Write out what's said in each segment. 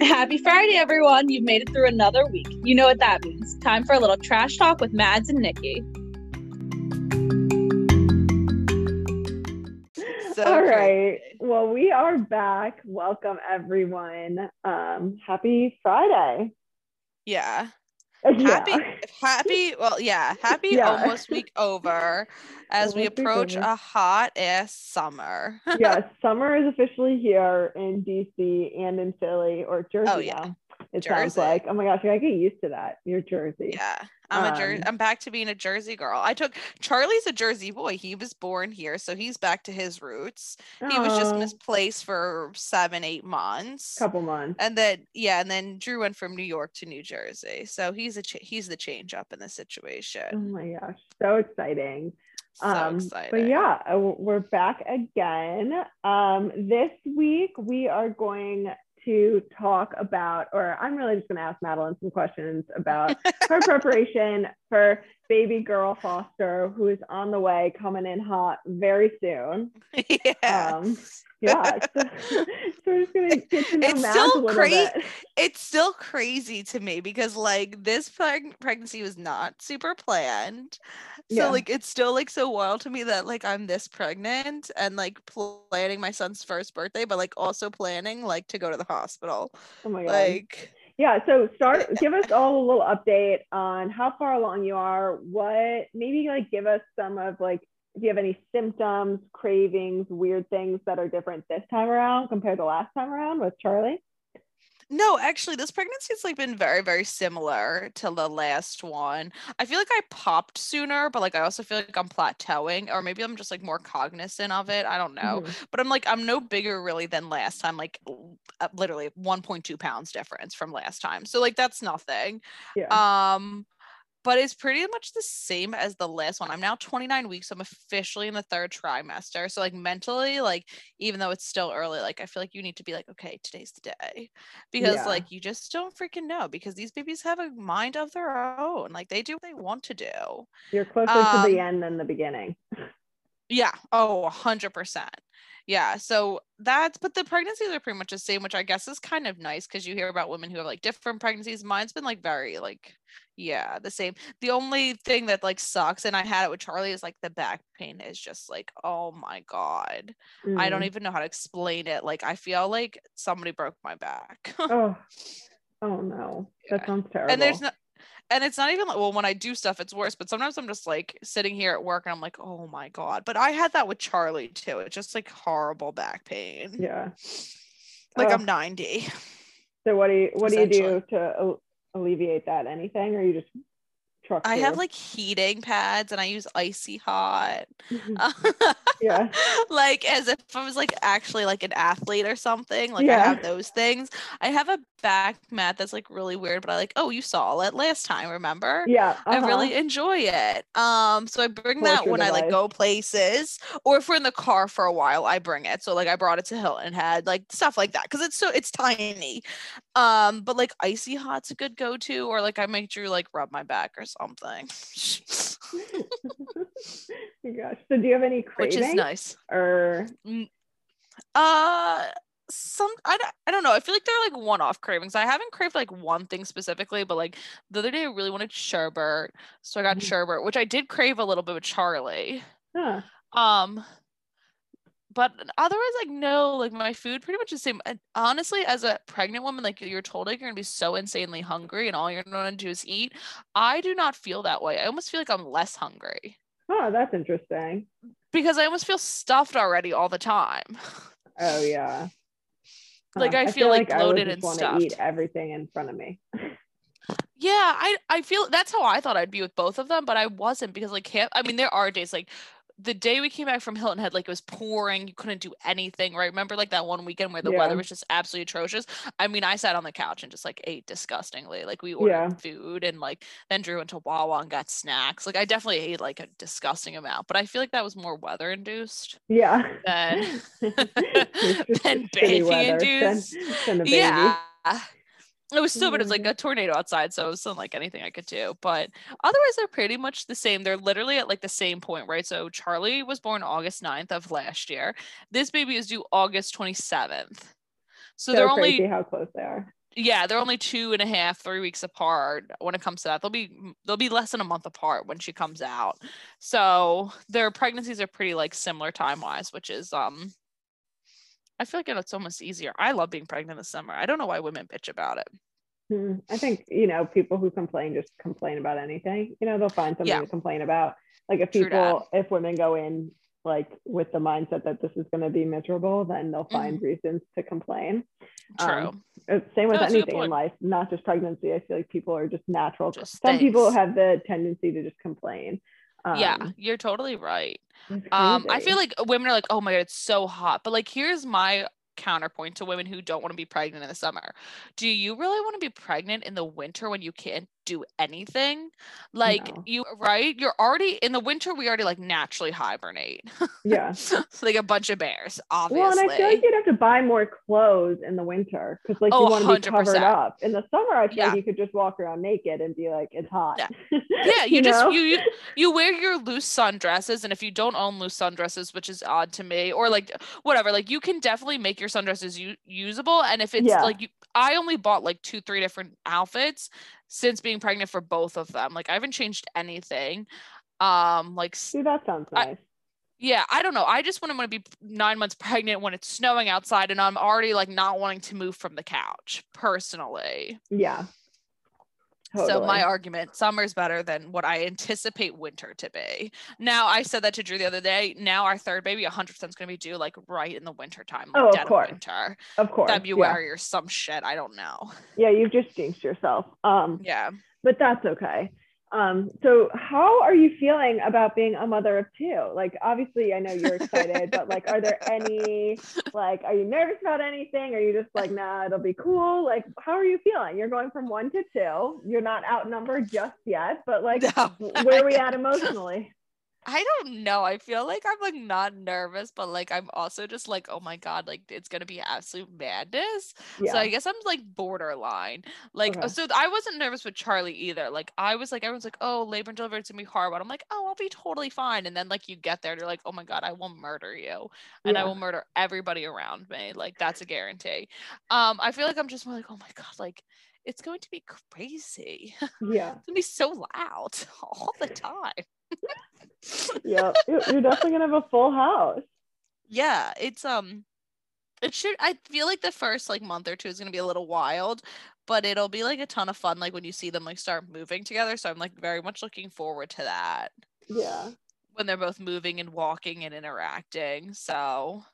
Happy Friday, everyone. You've made it through another week. You know what that means. Time for a little trash talk with Mads and Niki. So All crazy. right. Well, we are back. Welcome everyone. Um, happy Friday. Yeah. Uh, yeah. Happy, happy, well, yeah, happy Yeah. almost week over as we Almost approach a hot ass summer. yes, summer is officially here in DC and in Philly or oh, Jersey Oh, yeah. now. It sounds like. Oh my gosh, I get used to that. You're Jersey. yeah. I'm a Jer- Um, I'm back to being a Jersey girl. I took Charlie's a Jersey boy. He was born here, so he's back to his roots. He was just misplaced for seven, eight months. couple months. And then yeah, and then Drew went from New York to New Jersey. So he's a ch- he's the change up in the situation. Oh my gosh, so exciting. So um, exciting. But yeah, uh, we're back again. Um, this week we are going to talk about, or I'm really just going to ask Madeline some questions about her preparation for baby girl Foster, who is on the way, coming in hot very soon. yeah. Um, yeah, so, so we're just gonna get to know It's still a little great. bit. it's still crazy to me because like this preg- pregnancy was not super planned so Yeah. like it's still like so wild to me that like i'm this pregnant and like planning my son's first birthday but like also planning like to go to the hospital Oh my god. like Yeah, so start give us all a little update on how far along you are, what maybe like give us some of like if you have any symptoms, cravings, weird things that are different this time around compared to last time around with Charlie. No actually this pregnancy has like been very very similar to the last one i feel like i popped sooner but like i also feel like i'm plateauing or maybe i'm just like more cognizant of it i don't know Mhm. but I'm like I'm no bigger really than last time, like uh, literally 1.2 pounds difference from last time. So like that's nothing. Yeah. Um, but it's pretty much the same as the last one. I'm now 29 weeks. I'm officially in the third trimester. So like mentally, like even though it's still early, like I feel like you need to be like, okay, today's the day, because Yeah. like you just don't freaking know because these babies have a mind of their own. Like they do what they want to do. You're closer to the um, end than the beginning. Yeah. Oh, a hundred percent. Yeah. So that's but the pregnancies are pretty much the same, which I guess is kind of nice because you hear about women who have like different pregnancies. Mine's been like very like yeah, the same. The only thing that like sucks, and I had it with Charlie, is like the back pain is just like, oh my God. I don't Mm. even know how to explain it. Like I feel like somebody broke my back. Oh, oh no. That Yeah. sounds terrible. and there's no and it's not even like well when i do stuff it's worse but sometimes i'm just like sitting here at work and i'm like oh my god but i had that with charlie too it's just like horrible back pain yeah. like Oh. i'm 90 So what do you what do you do to alleviate that? Anything or you just truck i have like heating pads and i use icy hot Yeah. like as if i was like actually like an athlete or something like i have those things i have a back mat that's like really weird but i like oh you saw it last time remember Yeah. I uh-huh. really enjoy it. Um, so I bring that when I like go places, or if we're in the car for a while, I bring it. So like I brought it to Hilton Head, like stuff like that, because it's so it's tiny. Um, but like icy hot's a good go to, or like I make Drew like rub my back or something, oh my gosh. So do you have any which is nice. or Uh, some I don't, I don't know. I feel like they're like one-off cravings. I haven't craved like one thing specifically, but like the other day I really wanted sherbet, so I got Mhm. sherbet, which I did crave a little bit with Charlie. huh. Um, but otherwise, like no, like my food pretty much the same. And honestly, as a pregnant woman, like you're told like you're gonna be so insanely hungry and all you're gonna do is eat. I do not feel that way. I almost feel like I'm less hungry Oh, that's interesting. because I almost feel stuffed already all the time. Oh yeah. Like, Huh. I feel, like, I would bloated just and wanna eat stuffed. everything in front of me. Yeah, I I feel that's how I thought I'd be with both of them, but I wasn't because like I mean there are days like the day we came back from Hilton Head, like it was pouring, you couldn't do anything, right? Remember like that one weekend where the Yeah. weather was just absolutely atrocious? I mean, I sat on the couch and just like ate disgustingly. Like we ordered Yeah. food and like then Drew went to Wawa and got snacks. Like I definitely ate like a disgusting amount, but I feel like that was more weather induced Yeah. Then- It's just then baby weather than- induced. than baby. Yeah. It was still, but it's like Mhm. a tornado outside, so it wasn't like anything I could do. But otherwise, they're pretty much the same. They're literally at like the same point, right? So Charlie was born August 9th of last year. This baby is due August 27th. So, So they're crazy only how close they are. yeah, they're only two and a half, three weeks apart when it comes to that. They'll be they'll be less than a month apart when she comes out. So their pregnancies are pretty like similar time wise, which is um I feel like it's almost easier. I love being pregnant this summer. I don't know why women bitch about it. Hmm, I think, you know, people who complain just complain about anything. You know, they'll find something Yeah. to complain about. Like if people, if women go in like with the mindset that this is going to be miserable, then they'll find reasons to complain. True. Um, same with No, that's a good anything in life, not just pregnancy. I feel like people are just natural. Just Some people have the tendency to just complain. yeah, Um, you're totally right. Um, I feel like women are like, oh my god, it's so hot. But like, here's my counterpoint to women who don't want to be pregnant in the summer. Do you really want to be pregnant in the winter when you can't do anything? Like No. you right? You're already in the winter, we already like naturally hibernate. yeah. like a bunch of bears, obviously. Well, and I feel like you'd have to buy more clothes in the winter because, like, you Oh, want to be covered up. In the summer, I feel Yeah. like you could just walk around naked and be like, "It's hot." Yeah. yeah you, just know? you, you you wear your loose sundresses and if you don't own loose sundresses which is odd to me or like whatever like you can definitely make your sundresses u- usable and if it's Yeah. like you i only bought like two three different outfits since being pregnant for both of them like i haven't changed anything um like See, that sounds I- nice. yeah i don't know i just wouldn't want to be nine months pregnant when it's snowing outside and i'm already like not wanting to move from the couch personally yeah. So my Totally. argument, summer's better than what I anticipate winter to be. Now I said that to Drew the other day. Now our third baby, 100 percent is going to be due like right in the winter time, like Oh, of course. winter, of course. February or some shit. I don't know. Yeah. yeah, you've just jinxed yourself. Um, Yeah. but that's okay. Um, so how are you feeling about being a mother of two? Like, obviously, I know you're excited, but like, are there any like, are you nervous about anything? Are you just like, nah, it'll be cool? Like, how are you feeling? You're going from one to two. You're not outnumbered just yet, but like, No. where are we at emotionally? I don't know. I feel like I'm like not nervous, but like I'm also just like, oh my god, like it's gonna be absolute madness. Yeah. So I guess I'm like borderline. Like Okay. so I wasn't nervous with Charlie either. Like I was like everyone's like, "Oh, labor and delivery it's going to be hard." But I'm like, "Oh, I'll be totally fine." And then like you get there and you're like, "Oh my god, I will murder you." And I will murder everybody around me. Like that's a guarantee. Um I feel like I'm just more like, "Oh my god, like it's going to be crazy. Yeah, it's going to be so loud all the time." Yeah. You're definitely gonna have a full house. yeah it's um it should i feel like the first like month or two is going to be a little wild but it'll be like a ton of fun like when you see them like start moving together so i'm like very much looking forward to that Yeah. when they're both moving and walking and interacting so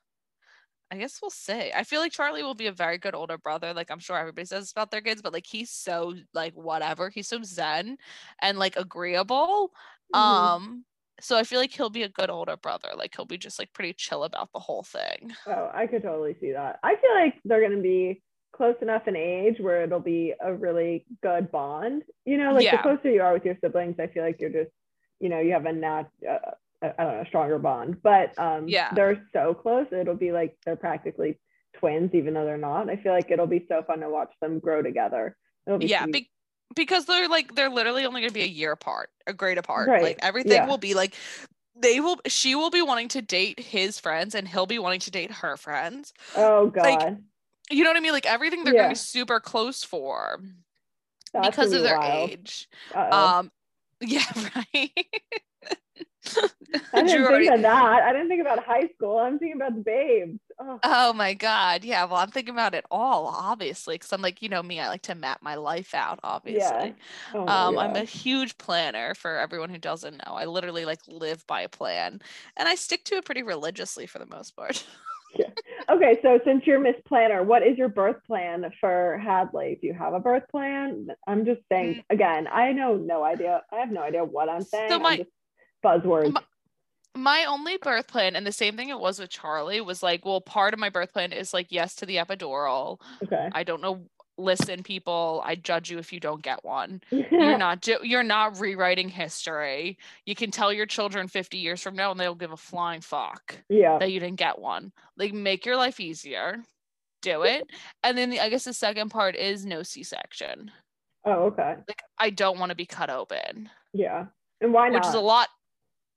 i guess we'll see i feel like charlie will be a very good older brother like i'm sure everybody says about their kids but like he's so like whatever he's so zen and like agreeable Mhm. um so i feel like he'll be a good older brother like he'll be just like pretty chill about the whole thing Oh, I could totally see that. I feel like they're going to be close enough in age where it'll be a really good bond. You know, like the closer you are with your siblings, I feel like you're just, you know, you have a nat, uh, I don't know, a stronger bond. But um, Yeah. they're so close, it'll be like they're practically twins, even though they're not. I feel like it'll be so fun to watch them grow together. It'll be yeah be- because they're like they're literally only going to be a year apart a grade apart Right, like everything yeah. will be like they will she will be wanting to date his friends and he'll be wanting to date her friends oh God, like, you know what i mean like everything they're Yeah. going to be super close for That's because of their wild. age Uh-oh. um yeah right I didn't Drew think already- of that. I didn't think about high school. I'm thinking about the babes. Oh, Oh my God. Yeah. Well, I'm thinking about it all, obviously, because I'm like, you know me, I like to map my life out, obviously. oh my Um, I'm a huge planner for everyone who doesn't know. I literally like live by a plan and I stick to it pretty religiously for the most part. yeah. Okay, so since you're Miss Planner, what is your birth plan for Hadley? Do you have a birth plan? I'm just saying again, I know no idea. I have no idea what I'm saying. I'm my- buzzwords. my- My only birth plan, and the same thing it was with Charlie, was like, well, part of my birth plan is like, yes to the epidural. okay. I don't know. Listen, people, I judge you if you don't get one. You're not do- you're not rewriting history. You can tell your children 50 years from now and they'll give a flying fuck. yeah. that you didn't get one. Like make your life easier. Do it. And then the, I guess the second part is no C-section. Oh, okay. Like I don't want to be cut open, Yeah. And why not? which is a lot.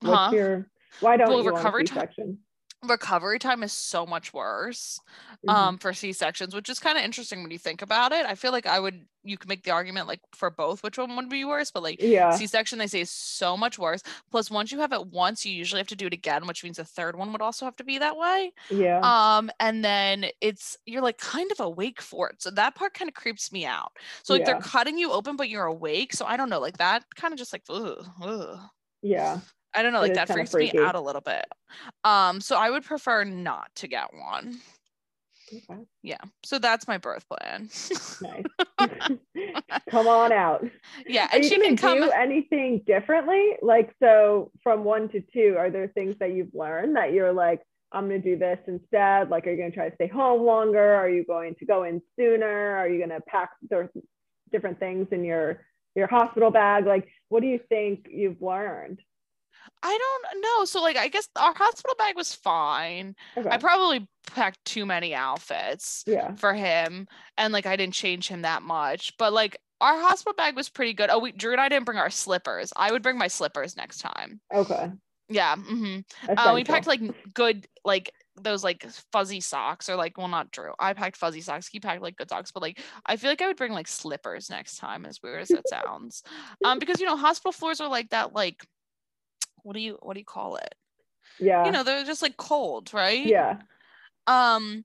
What's Huh? your why don't Well, you recovery ti- C-section? recovery time is so much worse Mhm. um for c-sections which is kind of interesting when you think about it i feel like i would you could make the argument like for both which one would be worse but like yeah. c-section they say is so much worse plus once you have it once you usually have to do it again which means the third one would also have to be that way Yeah. um and then it's you're like kind of awake for it so that part kind of creeps me out so like Yeah. they're cutting you open but you're awake so i don't know like that kind of just like ugh, ugh. yeah. I don't know like that freaks me out a little bit um so i would prefer not to get one Okay. yeah so that's my birth plan Nice. come on out. yeah and you she can come do anything differently? Like, so from one to two, are there things that you've learned that you're like, I'm going to do this instead? Like, are you going to try to stay home longer? Are you going to go in sooner? Are you going to pack different things in your your hospital bag? Like, what do you think you've learned? I don't know so like i guess our hospital bag was fine Okay. i probably packed too many outfits yeah. for him and like I didn't change him that much. But like our hospital bag was pretty good. Oh, we Drew and I didn't bring our slippers. I would bring my slippers next time. Okay. Yeah. hmm Uh, we packed like good like those like fuzzy socks or like well not Drew. I packed fuzzy socks. He packed like good socks, but like I feel like I would bring like slippers next time, as weird as it sounds. Um, because you know hospital floors are like that like what do you what do you call it? yeah. You know, they're just like cold, right? yeah. Um,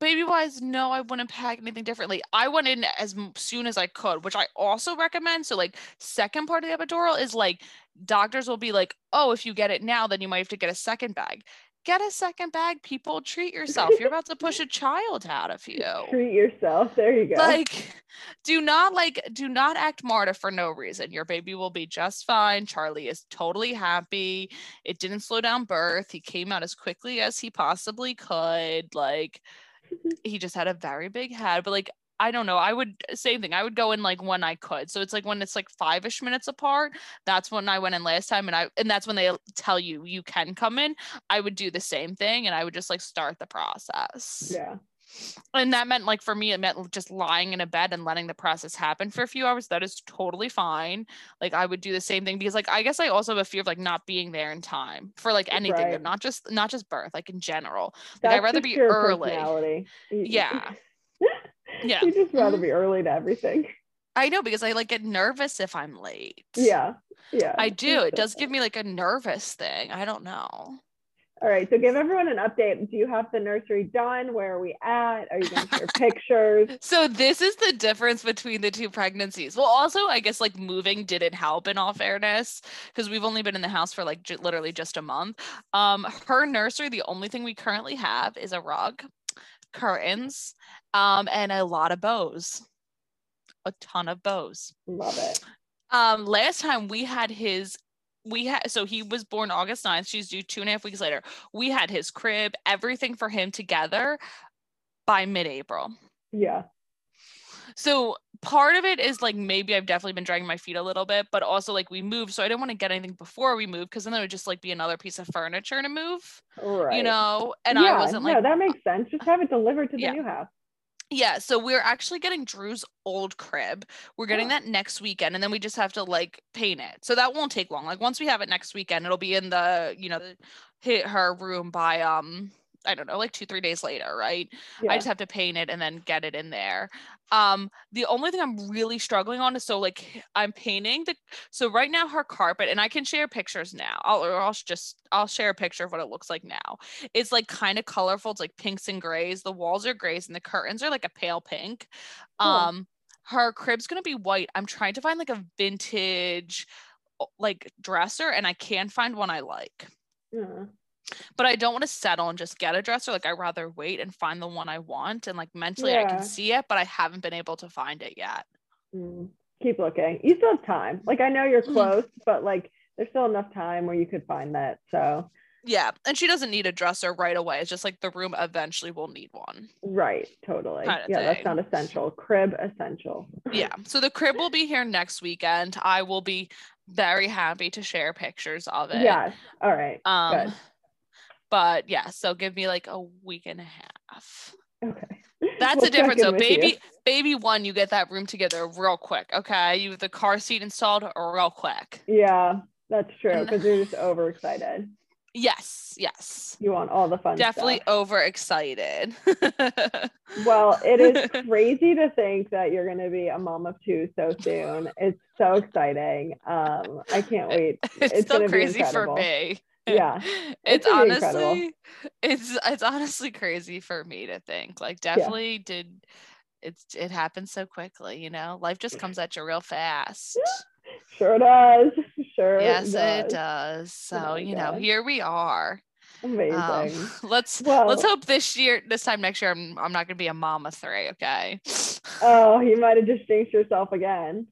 baby wise, no, I wouldn't pack anything differently. I went in as soon as I could, which I also recommend. So, like, second part of the epidural is like doctors will be like, oh, if you get it now, then you might have to get a second bag. Get a second bag, people. Treat yourself. You're about to push a child out of you. Treat yourself. There you go. Like, do not like, do not act martyr for no reason. Your baby will be just fine. Charlie is totally happy. It didn't slow down birth. He came out as quickly as he possibly could. Like, he just had a very big head. But like, I don't know. I would uh, same thing. I would go in like when I could. So it's like when it's like five ish minutes apart. That's when I went in last time, and I and that's when they tell you you can come in. I would do the same thing, and I would just like start the process yeah. and that meant like for me it meant just lying in a bed and letting the process happen for a few hours that is totally fine like i would do the same thing because like i guess i also have a fear of like not being there in time for like anything Right. not just not just birth like in general That's I'd rather be early. yeah yeah You just rather be early to everything. i know because i like get nervous if i'm late Yeah. Yeah. i do it does give me like a nervous thing i don't know All right. So give everyone an update. Do you have the nursery done? Where are we at? Are you going to share pictures? So this is the difference between the two pregnancies. Well, also I guess like moving didn't help in all fairness because we've only been in the house for like j- literally just a month. Um, her nursery, the only thing we currently have is a rug, curtains, um, and a lot of bows, a ton of bows. Love it. Um, last time we had his. We had so he was born August 9th. She's due two and a half weeks later. We had his crib, everything for him together by mid-April. Yeah. So part of it is like maybe I've definitely been dragging my feet a little bit, but also like we moved, so I didn't want to get anything before we moved because then it would just like be another piece of furniture to move, Right. you know. And yeah, I wasn't like, no, that makes sense. Just have it delivered to the Yeah. new house. yeah. So we're actually getting Drew's old crib. We're getting Oh. that next weekend, and then we just have to like paint it. So that won't take long. Like once we have it next weekend, it'll be in the you know hit her room by um I don't know like two three days later, right? Yeah. I just have to paint it and then get it in there. Um, the only thing I'm really struggling on is so like I'm painting the so right now her carpet and I can share pictures now. I'll or I'll just I'll share a picture of what it looks like now. It's like kind of colorful. It's like pinks and grays. The walls are grays and the curtains are like a pale pink. Cool. Um, her crib's gonna be white. I'm trying to find like a vintage like dresser and I can't find one I like but I don't want to settle and just get a dresser. Like I'd rather wait and find the one I want. And like mentally I can see it, but I haven't been able to find it yet. mm, keep looking. You still have time. Like I know you're Mhm. close, but like there's still enough time where you could find that. So Yeah. And she doesn't need a dresser right away. It's just like the room eventually will need one. right, totally. Kinda yeah, that's not essential. Crib essential. Yeah. So the crib will be here next weekend. I will be very happy to share pictures of it. Yes. All right. Um good. But yeah, so give me like a week and a half. Okay. That's We'll the difference. So with you. baby, baby one, you get that room together real quick. Okay. You have the car seat installed real quick. Yeah, that's true because you're just overexcited. Yes, yes. You want all the fun Definitely stuff. overexcited. Well, it is crazy to think that you're going to be a mom of two so soon. It's so exciting. Um, I can't wait. it's, It's be crazy for me. Yeah, It's, gonna be incredible. honestly it's it's honestly crazy for me to think. Like definitely did it's it happened so quickly, you know? Life just comes at you real fast. Sure does. Sure. yes, does. it does. So, my you know, here we are. Amazing. Um, let's Well- let's hope this year, this time next year, I'm I'm not gonna be a of three. Okay. oh, you might have just jinxed yourself again.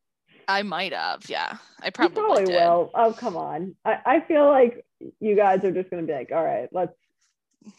I might have. Yeah, I You probably, probably did. will. Oh, come on. I, I feel like you guys are just going to be like, all right, let's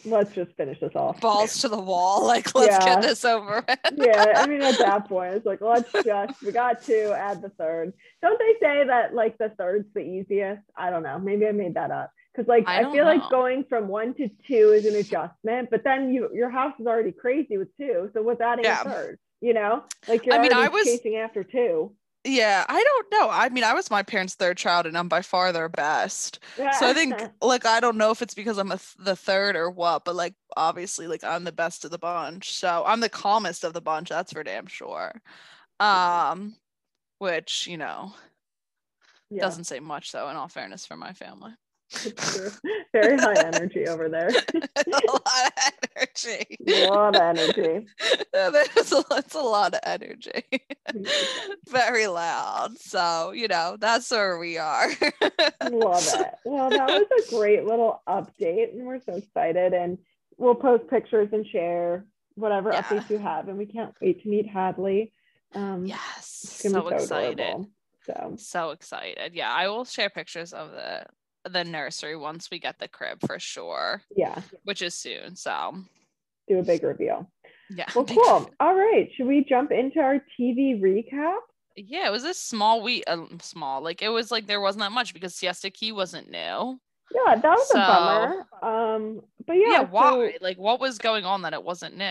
let's just finish this off. Balls to the wall. Like, let's Yeah. get this over. yeah, I mean, at that point, it's like, let's just, we got to add the third. Don't they say that like the third's the easiest? I don't know. Maybe I made that up. Because like I I, feel know. like going from one to two is an adjustment, but then you your house is already crazy with two. So what's adding Yeah. a third? You know, like you're I mean, I was- chasing after two. Yeah, I don't know. I mean, I was my parents' third child, and I'm by far their best. Yeah. So I think, like, I don't know if it's because I'm a th- the third or what, but like, obviously, like, I'm the best of the bunch. So I'm the calmest of the bunch. That's for damn sure. Um, which you know yeah, doesn't say much, though. In all fairness, for my family. very high energy over there. a lot of energy. a lot of energy. There's a, it's a lot of energy. Very loud. So you know that's where we are. Love it. Well, that was a great little update, and we're so excited. And we'll post pictures and share whatever Yeah. updates you have. And we can't wait to meet Hadley. Um, Yes, gonna so excited. adorable. So So excited. Yeah, I will share pictures of the the nursery once we get the crib for sure, yeah, which is soon. So do a big reveal. yeah. Well, cool. All right, should we jump into our TV recap? Yeah, it was a small week. Uh, small, like it was like there wasn't that much because Siesta Key wasn't new. Yeah, that was So- a bummer. Um, but yeah, Yeah, so- why? like what was going on that it wasn't new?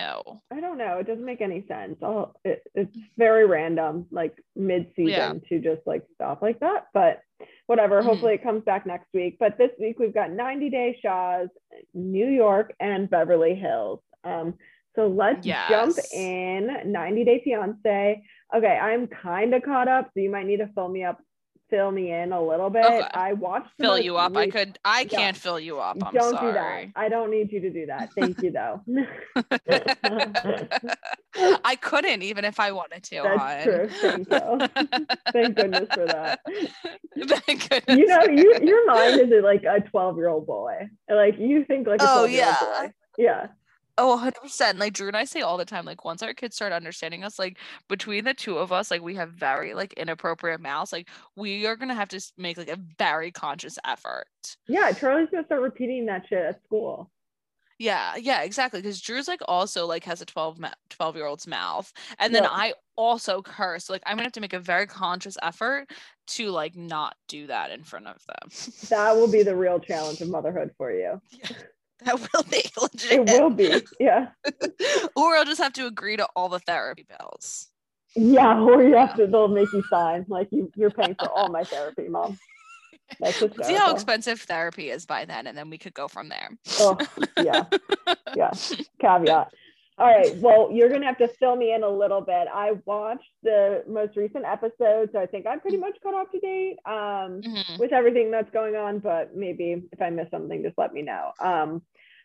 I don't know. It doesn't make any sense. Oh, it, it's very random, like mid-season Yeah. to just like stop like that. But whatever. Mhm. Hopefully, it comes back next week. But this week we've got 90 Day Shahs, New York, and Beverly Hills. Um, so let's jump in. 90 Day Fiance. Okay, I'm kind of caught up, so you might need to fill me up, fill me in a little bit. Okay. I watched Fill you up. I could. I Yeah. can't fill you up. I'm don't do that. I don't need you to do that. Thank you, though. I couldn't even if I wanted to. That's hon. true. Thank you. Thank goodness for that. Thank goodness. You know, you your mind is like a 12 year old boy. Like you think like a Oh, 12 year old yeah. boy. Yeah. Oh, 100%. Like Drew and I say all the time, like once our kids start understanding us, like between the two of us, like we have very like inappropriate mouths. Like we are gonna have to make like a very conscious effort. Yeah. Charlie's gonna start repeating that shit at school. Yeah, yeah, exactly. Because Drew's like also like has a 12 ma- 12 year old's mouth. And then Yeah. I also curse. Like I'm gonna have to make a very conscious effort to like not do that in front of them. That will be the real challenge of motherhood for you. that will be legit. It will be. Yeah. or I'll just have to agree to all the therapy bills. Yeah. Or you have to they'll make you sign like you you're paying for all my therapy, mom. That's See how expensive therapy is by then, and then we could go from there. Oh, yeah. Yeah. Caveat. All right. Well, you're going to have to fill me in a little bit. I watched the most recent episode, so I think I'm pretty much caught up to date um, Mhm. with everything that's going on. But maybe if I miss something, just let me know. Um,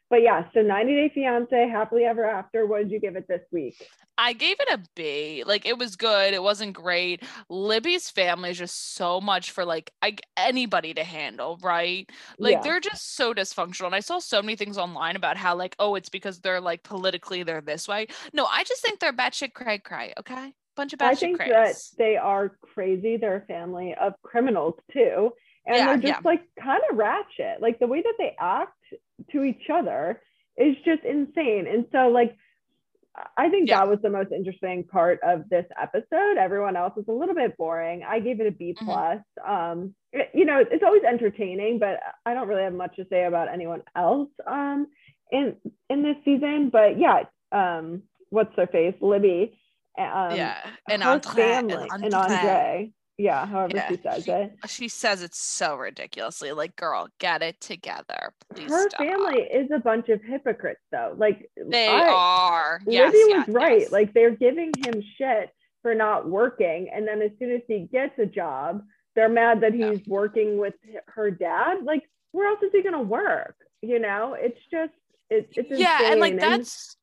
but yeah, so 90 Day Fiance, Happily Ever After. What did you give it this week? I gave it a B. Like it was good. It wasn't great. Libby's family is just so much for like I, anybody to handle, right? Like Yeah. they're just so dysfunctional. And I saw so many things online about how like, oh, it's because they're like politically they're this way. No, I just think they're batshit cray cray. Okay, bunch of batshit. I think that they are crazy. They're a family of criminals too. And Yeah, they're just like kind of ratchet. Like the way that they act to each other is just insane. And so, like, I think Yeah. that was the most interesting part of this episode. Everyone else was a little bit boring. I gave it a B Mhm. plus. Um, it- you know, it's always entertaining, but I don't really have much to say about anyone else um, in in this season. But yeah, um, what's their face, Libby. Um, yeah, and her Andrei, family and and Andrei. Yeah, however Yeah, she says it. She says it so ridiculously. Like, girl, get it together. Please Her stop. family is a bunch of hypocrites, though. Like They I- are. Yes, Libby yes, was right. yes. Like they're giving him shit for not working, and then as soon as he gets a job, they're mad that Yeah. he's working with her dad. Like, where else is he gonna work? You know, it's just it's it's yeah, and like that's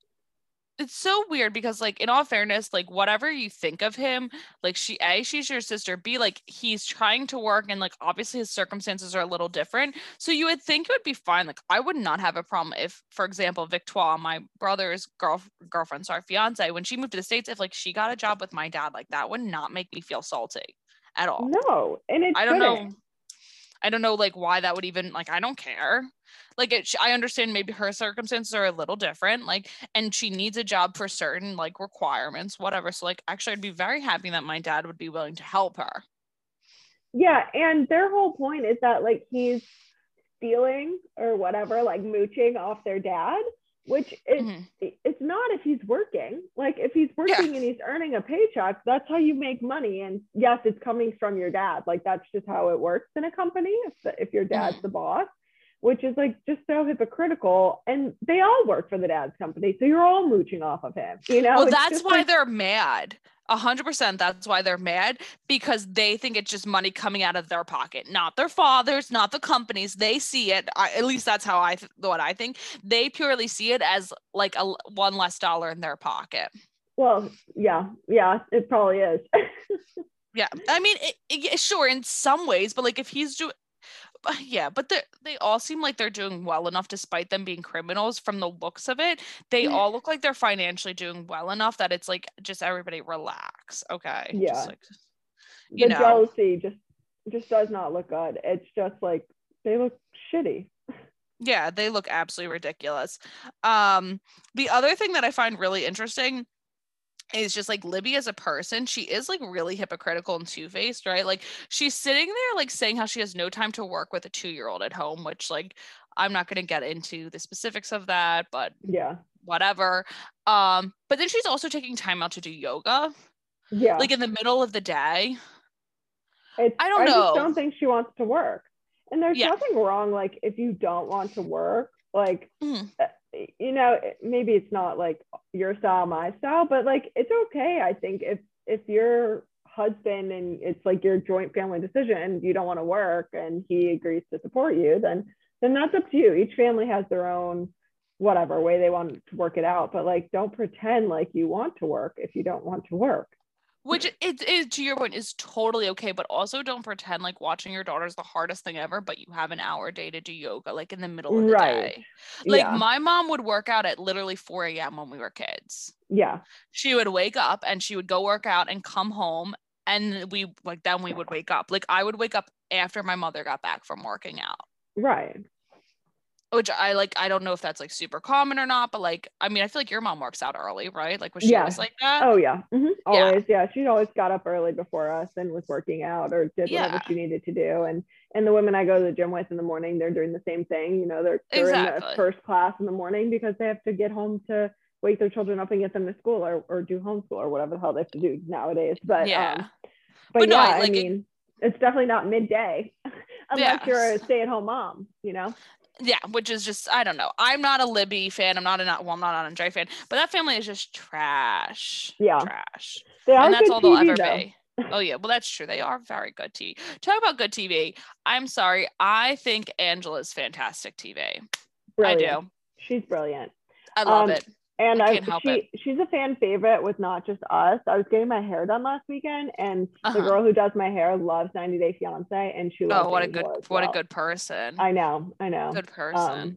it's so weird because like in all fairness, like whatever you think of him, like she A, she's your sister, B, like he's trying to work and like obviously his circumstances are a little different. So you would think it would be fine. Like I would not have a problem if, for example, Victoire, my brother's girl girlfriend, sorry, fiance, when she moved to the States, if like she got a job with my dad, like that would not make me feel salty at all. no, and it's I don't know. I don't know like why that would even like I don't care. Like it, I understand maybe her circumstances are a little different, like, and she needs a job for certain like requirements, whatever. So like, actually, I'd be very happy that my dad would be willing to help her. Yeah, and their whole point is that like he's stealing or whatever, like mooching off their dad, which is Mhm. it's not if he's working. Like if he's working and he's earning a paycheck, that's how you make money. And yes, it's coming from your dad. Like that's just how it works in a company. If the, if your dad's Mhm. the boss, which is like just so hypocritical. And they all work for the dad's company, so you're all mooching off of him. You know, well, that's why like- they're mad. A hundred percent. That's why they're mad because they think it's just money coming out of their pocket, not their fathers, not the companies. They see it. I, at least that's how I th- what I think. They purely see it as like a one less dollar in their pocket. well, yeah, yeah, it probably is. Yeah, I mean, it, it- sure, in some ways, but like if he's doing, yeah, but they they all seem like they're doing well enough despite them being criminals. From the looks of it, they all look like they're financially doing well enough that it's like just everybody relax, okay? Yeah. Just like, the you know. jealousy just just does not look good. It's just like they look shitty. yeah, they look absolutely ridiculous. Um, the other thing that I find really interesting is just like Libby as a person, she is like really hypocritical and two faced, right? Like she's sitting there like saying how she has no time to work with a two year old at home, which like I'm not going to get into the specifics of that, but Yeah. whatever. Um, but then she's also taking time out to do yoga, Yeah. like in the middle of the day. It's, I don't I know. just don't think she wants to work. And there's Yeah. nothing wrong, like if you don't want to work, like Mhm. You know, maybe it's not like your style, my style, but like it's okay. I think if if your husband and it's like your joint family decision, you don't want to work and he agrees to support you, then then that's up to you. Each family has their own whatever way they want to work it out. But like don't pretend like you want to work if you don't want to work. Which it is to your point is totally okay, but also don't pretend like watching your daughter is the hardest thing ever, but you have an hour a day to do yoga, like in the middle of the Right. day. Like yeah. my mom would work out at literally 4 a.m. when we were kids. yeah. She would wake up and she would go work out and come home and we like then we would wake up. Like I would wake up after my mother got back from working out. Right. Which I like I don't know if that's like super common or not, but like I mean I feel like your mom works out early, right? Like was she Yeah. always like that? Oh yeah, hmm always. Yeah, she always got up early before us and was working out or did whatever she needed to do. And and the women I go to the gym with in the morning, they're doing the same thing. You know, they're they're in the first class in the morning because they have to get home to wake their children up and get them to school or, or do homeschool or whatever the hell they have to do nowadays. But Yeah. um, but, But no, yeah, I- I like, it- mean, it's definitely not midday unless you're a stay-at-home mom. You know. Yeah, which is just I don't know. I'm not a Libby fan. I'm not a not well, I'm not an Andrei fan, but that family is just trash. Yeah. trash, They are and that's good all they'll TV, ever though. be. Oh yeah, well that's true. They are very good TV. Talk about good TV. I'm sorry. I think Angela's fantastic TV. I do. She's brilliant. I love Um, it. And I I, she she's a fan favorite with not just us. I was getting my hair done last weekend, and Uh-huh. the girl who does my hair loves 90 Day Fiance, and she loves Oh, what a good as what a good person. I know, I know. good person. Um,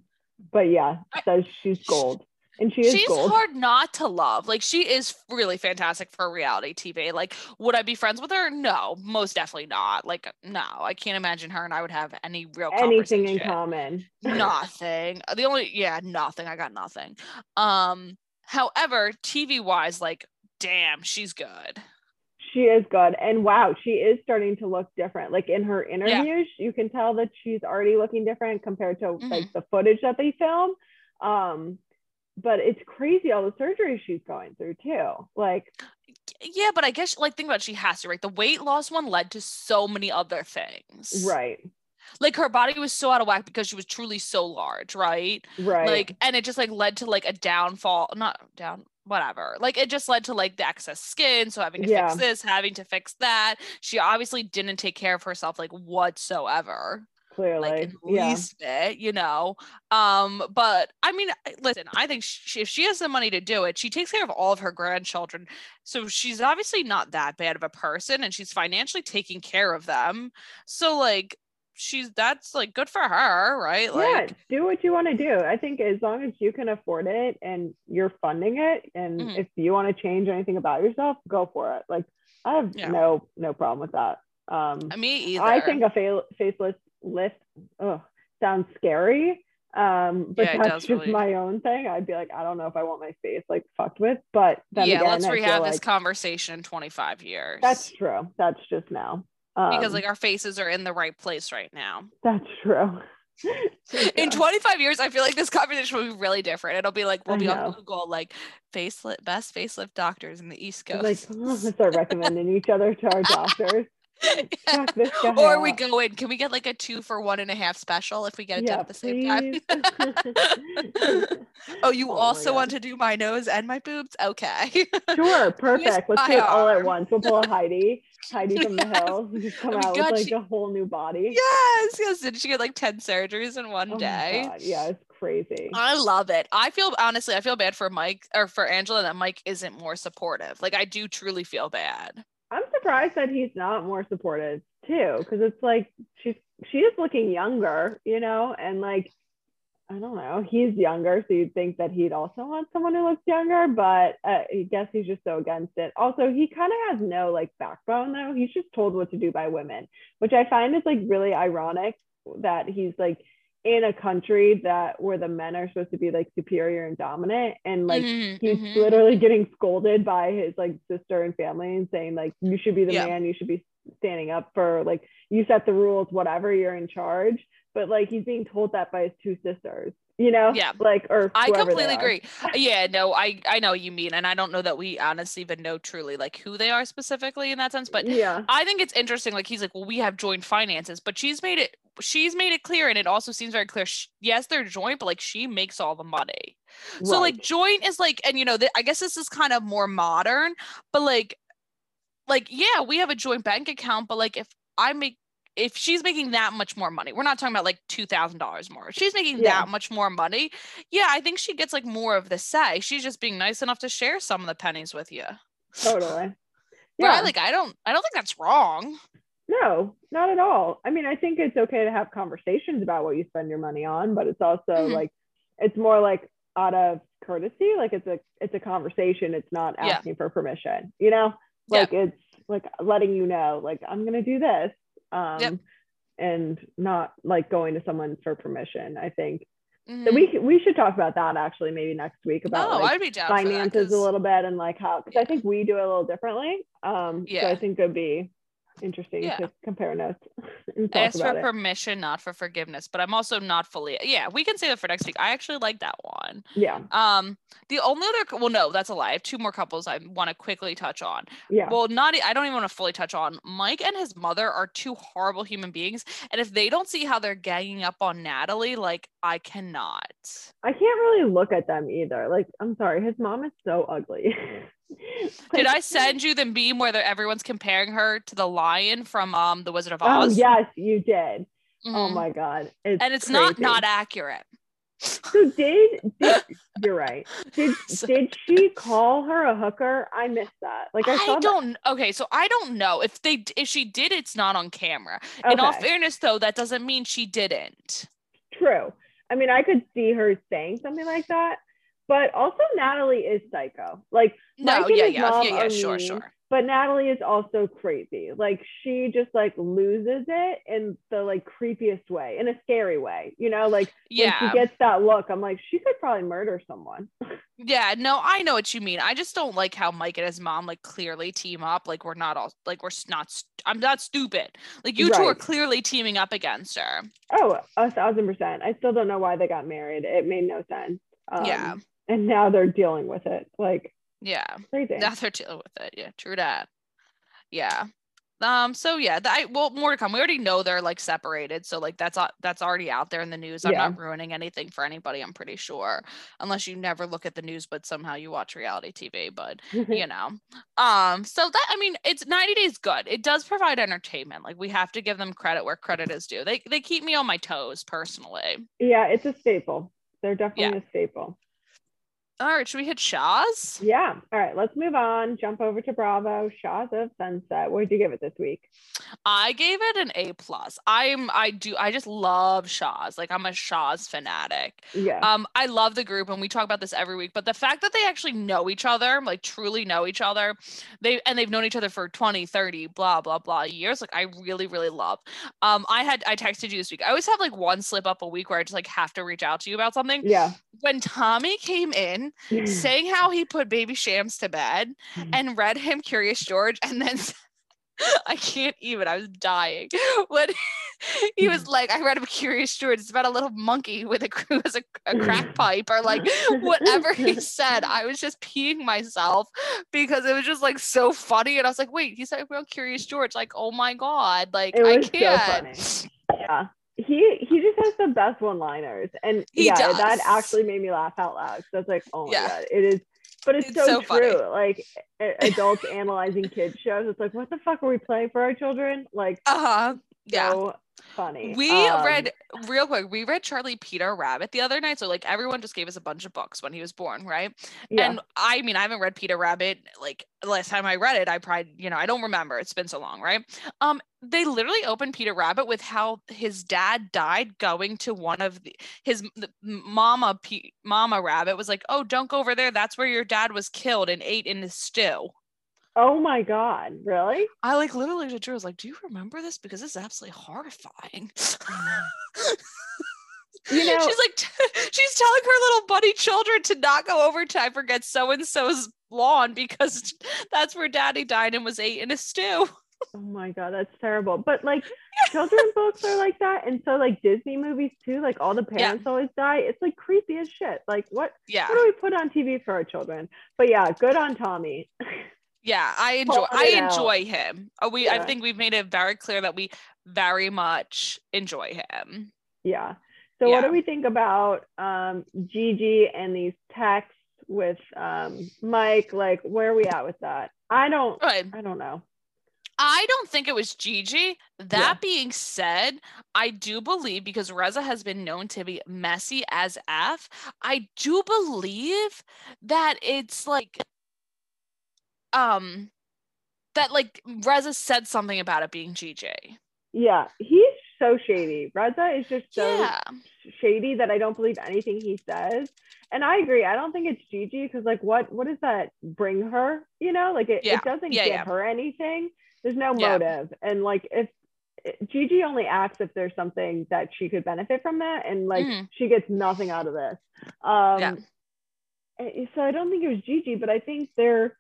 but yeah, says she's gold, and she is She's gold. hard not to love. Like she is really fantastic for reality TV. Like, would I be friends with her? No, most definitely not. Like, no, I can't imagine her and I would have any real Anything in common. nothing. The only yeah, nothing. I got nothing. Um, however, TV wise, like, damn, she's good. She is good, and wow, she is starting to look different. Like in her interviews, you can tell that she's already looking different compared to Mm-hmm. like the footage that they film. Um, but it's crazy all the surgery she's going through too. Like yeah, but I guess like think about it, she has to, right? The weight loss one led to so many other things. Right. Like her body was so out of whack because she was truly so large, right? Right. Like and it just like led to like a downfall, not down whatever. Like it just led to like the excess skin, so having to Yeah. fix this, having to fix that. She obviously didn't take care of herself like whatsoever clearly. like in yeah. least bit, you know. Um, but I mean, listen, I think she, if she has the money to do it, she takes care of all of her grandchildren. So she's obviously not that bad of a person, and she's financially taking care of them. So like, she's that's like good for her, right? yeah, do what you want to do. I think as long as you can afford it and you're funding it, and Mhm. if you want to change anything about yourself, go for it. Like I have Yeah. no no problem with that. Um, me either. I think a fa- faceless lift oh, sounds scary. Um, but Yeah, that's just really. my own thing. I'd be like, I don't know if I want my face like fucked with, but then yeah, again, let's I rehab this like conversation in 25 years. that's true. That's just now. Um, because like our faces are in the right place right now. that's true. In 25 years, I feel like this conversation will be really different. It'll be like we'll I be know. on Google like facelift best facelift doctors in the East Coast. like let's start recommending each other to our doctors. Check this or we go in. Can we get like a two for one and a half special if we get it done at the same time? oh, you Oh also want to do my nose and my boobs? Okay. Sure, perfect. Let's do it all at once. We'll pull a Heidi, Heidi from the Yes. hills, and just come Oh out God, with like she- a whole new body. yes, yes. Did she get like 10 surgeries in one Oh day? Yeah, it's crazy. I love it. I feel honestly, I feel bad for Mike or for Angela that Mike isn't more supportive. Like I do truly feel bad. Surprised that he's not more supportive too, because it's like she's she is looking younger, you know, and like I don't know, he's younger, so you'd think that he'd also want someone who looks younger, but uh, I guess he's just so against it. Also, he kind of has no like backbone though. He's just told what to do by women, which I find is like really ironic that he's like in a country that where the men are supposed to be like superior and dominant, and like Mhm, he's mhm. literally getting scolded by his like sister and family and saying like you should be the Yeah. man you should be standing up for like you set the rules whatever you're in charge but like he's being told that by his two sisters you know Yeah. like or I completely agree. Yeah, no, I I know you mean, and I don't know that we honestly even know truly like who they are specifically in that sense. But yeah I think it's interesting. Like he's like, well, we have joint finances, but she's made it. She's made it clear, and it also seems very clear. sh- yes, they're joint, but like she makes all the money. So like joint is like, and you know, th- I guess this is kind of more modern, but like, like yeah, we have a joint bank account, but like if I make if she's making that much more money, we're not talking about like two thousand dollars more. If she's making Yeah. that much more money, yeah, I think she gets like more of the say. She's just being nice enough to share some of the pennies with you. totally Yeah, yeah like I don't, I don't think that's wrong. no not at all i mean i think it's okay to have conversations about what you spend your money on but it's also Mhm. like it's more like out of courtesy, like it's a it's a conversation it's not Yeah. asking for permission you know Yeah. like it's like letting you know like i'm gonna do this um Yep. and not like going to someone for permission i think so Mhm. we we should talk about that actually maybe next week about oh, like I'd be down for that, finances a little bit and like how because i think we do it a little differently um so Yeah. i think it'd be interesting Yeah. to compare notes and talk ask for it permission, not for forgiveness. But I'm also not fully. Yeah, we can say that for next week. I actually like that one. yeah Um, the only other, well, no, that's a lie. I have two more couples I want to quickly touch on. yeah Well, not, I don't even want to fully touch on. Mike and his mother are two horrible human beings, and if they don't see how they're ganging up on Natalie, like I cannot. i can't really look at them either like i'm sorry his mom is so ugly Did I send you the meme where everyone's comparing her to the lion from um the Wizard of Oz? oh Oz? yes you did oh Mhm. my god it's and it's not crazy. not accurate. so did, did you're right did So- did she call her a hooker i missed that like i, I, saw that- don't. Okay, so I don't know if they if she did. It's not on camera. In all fairness, though, that doesn't mean she didn't. True. I mean, I could see her saying something like that, but also Natalie is psycho. Like, No, Mike yeah, yeah, yeah, yeah, sure, mean, sure. but Natalie is also crazy. Like, she just like loses it in the like creepiest way, in a scary way. You know, like when Yeah, she gets that look, I'm like, she could probably murder someone. yeah. No, I know what you mean. I just don't like how Mike and his mom like clearly team up. Like we're not all like we're not. St- I'm not stupid. Like you two are clearly teaming up against her. Oh, a thousand percent. I still don't know why they got married. It made no sense. Um, Yeah. And now they're dealing with it. Like, Yeah. Crazy. Now they're dealing with it. Yeah, true that. Yeah. Um. So yeah, that I well more to come. We already know they're like separated, so like that's that's already out there in the news. I'm Yeah. not ruining anything for anybody. I'm pretty sure, unless you never look at the news, but somehow you watch reality TV. But you know, um. So that I mean, it's 90 days good. It does provide entertainment. Like we have to give them credit where credit is due. They they keep me on my toes personally. yeah, it's a staple. They're definitely a staple. All right, should we hit Shahs? Yeah. All right, let's move on. Jump over to Bravo. Shahs of Sunset. What did you give it this week? I gave it an A plus. I'm I do I just love Shahs. Like I'm a Shahs fanatic. Yeah. Um, I love the group and we talk about this every week, but the fact that they actually know each other, like truly know each other, they and they've known each other for 20, 30, blah, blah, blah years. Like I really, really love. Um, I had I texted you this week. I always have like one slip up a week where I just like have to reach out to you about something. yeah. When Tommy came in saying how he put baby Shams to bed hmm. and read him Curious George and then I can't even. I was dying when he was hmm. like, I read him Curious George. It's about a little monkey with a who has a, a crack hmm. pipe or like whatever he said. I was just peeing myself because it was just like so funny. And I was like, wait, he said about Curious George. Like, oh my God. Like I so can't. funny. yeah. He he just has the best one liners. And He yeah, that actually made me laugh out loud. So it's like, oh my Yeah. god, it is but it's, It's so, so funny. true. Like adults analyzing kids shows. It's like, what the fuck are we playing for our children? Like Uh-huh. Yeah. so funny. We Um, read real quick. We read Charlie Peter Rabbit the other night. So like everyone just gave us a bunch of books when he was born, right? yeah. And I mean, I haven't read Peter Rabbit. Like last time I read it, I probably, you know, I don't remember. It's been so long, right? Um, they literally opened Peter Rabbit with how his dad died going to one of the his the mama P, mama rabbit was like, oh, don't go over there. That's where your dad was killed and ate in the stew. Oh my god, really? I like literally to Drew I was like, do you remember this? Because this is absolutely horrifying. You know- she's like, she's telling her little buddy children to not go over to I forget so and so's lawn because that's where daddy died and was ate in a stew. Oh my god, that's terrible. But like children books are like that, and so like Disney movies too. Like all the parents always die. It's like creepy as shit. Like what? Yeah. What do we put on TV for our children? But yeah, good on Tommy. Yeah. I enjoy I out. enjoy him. Uh, we I think we've made it very clear that we very much enjoy him. yeah. So what do we think about um, Gigi and these texts with um, Mike? Like where are we at with that? I don't. Good. I don't know. I don't think it was Gigi. That Yeah. being said, I do believe because Reza has been known to be messy as F, I do believe that it's like um that like Reza said something about it being Gigi. Yeah, he's so shady. Reza is just so Yeah. shady that I don't believe anything he says. And I agree. I don't think it's Gigi because like what what does that bring her? You know, like it, Yeah. it doesn't Yeah, give her anything. There's no motive. And like if Gigi only acts if there's something that she could benefit from that and like Mhm. she gets nothing out of this. Um Yeah. so I don't think it was Gigi, but I think they're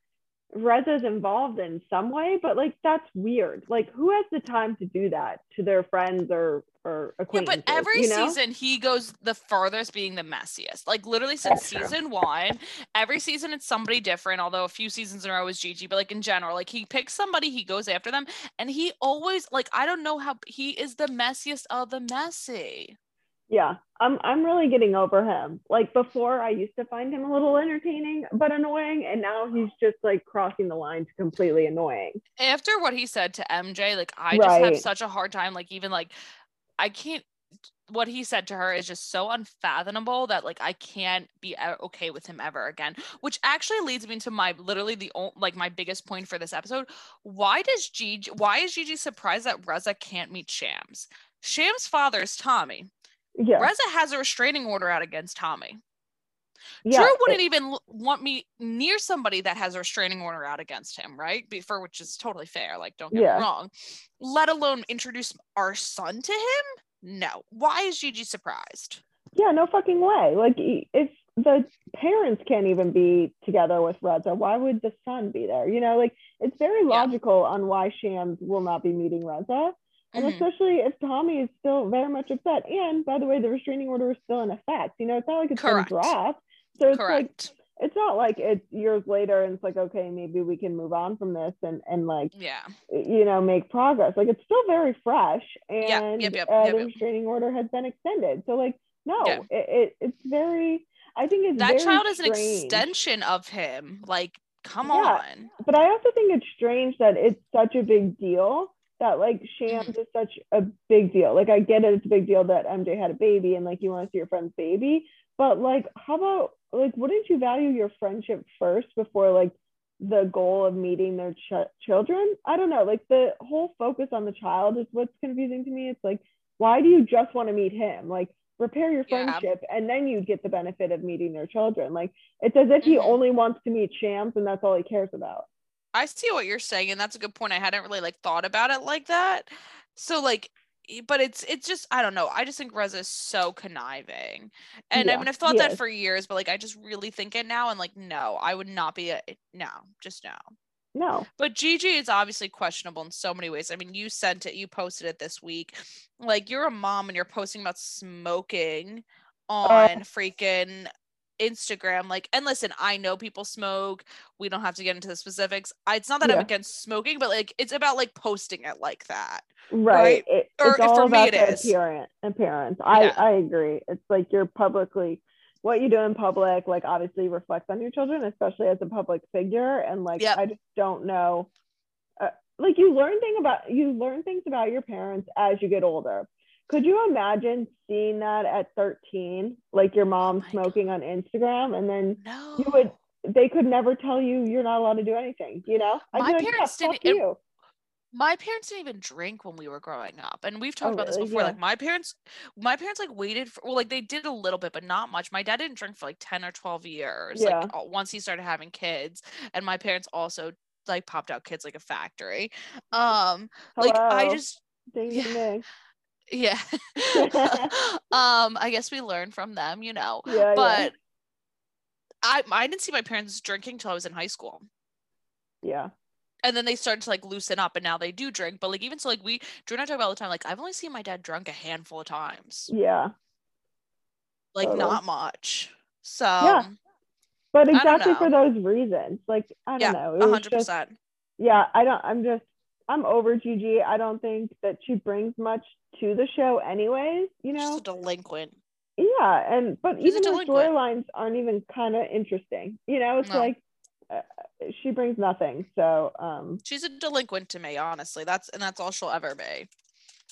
Reza's involved in some way, but like that's weird. Like who has the time to do that to their friends or or acquaintances? Yeah, acquaintances? but every you know? season he goes the furthest being the messiest. Like literally since That's true. season one, every season it's somebody different. Although a few seasons in a row is Gigi, but like in general, like he picks somebody, he goes after them, and he always like I don't know how he is the messiest of the messy. Yeah, I'm I'm really getting over him. Like before I used to find him a little entertaining but annoying and now he's just like crossing the line to completely annoying. After what he said to MJ, like I just have such a hard time. Like even like I can't. What he said to her is just so unfathomable that like I can't be okay with him ever again. Which actually leads me to my literally the o- like my biggest point for this episode. Why does Gigi? Why is Gigi surprised that Reza can't meet Shams? Shams' father is Tommy. Yeah. Reza has a restraining order out against Tommy. yeah. Drew wouldn't even want me near somebody that has a restraining order out against him, right? Be- For which is totally fair. Like, don't get Yeah. me wrong. Let alone introduce our son to him. No. Why is Gigi surprised? Yeah, no fucking way. Like if the parents can't even be together with Reza, why would the son be there? You know, like it's very Yeah. logical on why Shams will not be meeting Reza. And Mhm. especially if Tommy is still very much upset. And by the way, the restraining order is still in effect. You know, it's not like it's Correct. been dropped. So it's like it's not like it's years later and it's like okay maybe we can move on from this and and like Yeah. you know make progress like it's still very fresh Yeah, and yep, yep, uh, yep, the restraining order has been extended so like no Yeah. it, it it's very i think it's That child is an extension of him. Like, come Yeah. on. but i also think it's strange that it's such a big deal that like shams Mm-hmm. is such a big deal like i get it it's a big deal that mj had a baby and like you want to see your friend's baby but like how about like wouldn't you value your friendship first before like the goal of meeting their ch- children i don't know like the whole focus on the child is what's confusing to me it's like why do you just want to meet him like repair your Yeah. friendship and then you'd get the benefit of meeting their children like it's as if he Mhm. only wants to meet shams and that's all he cares about I see what you're saying, and that's a good point. I hadn't really like thought about it like that. So like, but it's it's just I don't know. I just think Reza is so conniving, and I Yeah, mean I've thought that is. for years, but like I just really think it now, and like no, I would not be a no, just no. no But Gigi is obviously questionable in so many ways. I mean, you sent it, you posted it this week. Like you're a mom and you're posting about smoking oh, on freaking Instagram. Like, and listen, I know people smoke. We don't have to get into the specifics. I, it's not that I'm against smoking, but like it's about like posting it like that. right, It, Or it's all for me about it the is. appearance appearance i Yeah. i agree it's like you're publicly what you do in public like obviously reflects on your children especially as a public figure and like Yep. i just don't know uh, like you learn thing about you learn things about your parents as you get older could you imagine seeing that at 13 like your mom Oh smoking on instagram and then No. you would they could never tell you you're not allowed to do anything you know I'd My like, yeah, parents didn't- it- my parents didn't even drink when we were growing up and we've talked Oh, about this before Yeah. like my parents my parents like waited for well like they did a little bit but not much my dad didn't drink for like 10 or 12 years Yeah. like uh, once he started having kids and my parents also like popped out kids like a factory um like i just ding, ding. Yeah um i guess we learn from them you know Yeah, yeah. but i i didn't see my parents drinking till i was in high school yeah. and then they started to like loosen up and now they do drink but like even so like we drew and i talk about all the time like i've only seen my dad drunk a handful of times Yeah. like Totally. not much so Yeah, But exactly for those reasons. Like, I don't yeah know. It a hundred just, percent yeah, I don't, I'm just, I'm over Gigi. I don't think that she brings much to the show, anyways, you she's know? a delinquent Yeah. And, but She's even her delinquent. storylines aren't even kind of interesting. You know, it's No. like, uh, she brings nothing. So, um, she's a delinquent to me honestly that's and that's all she'll ever be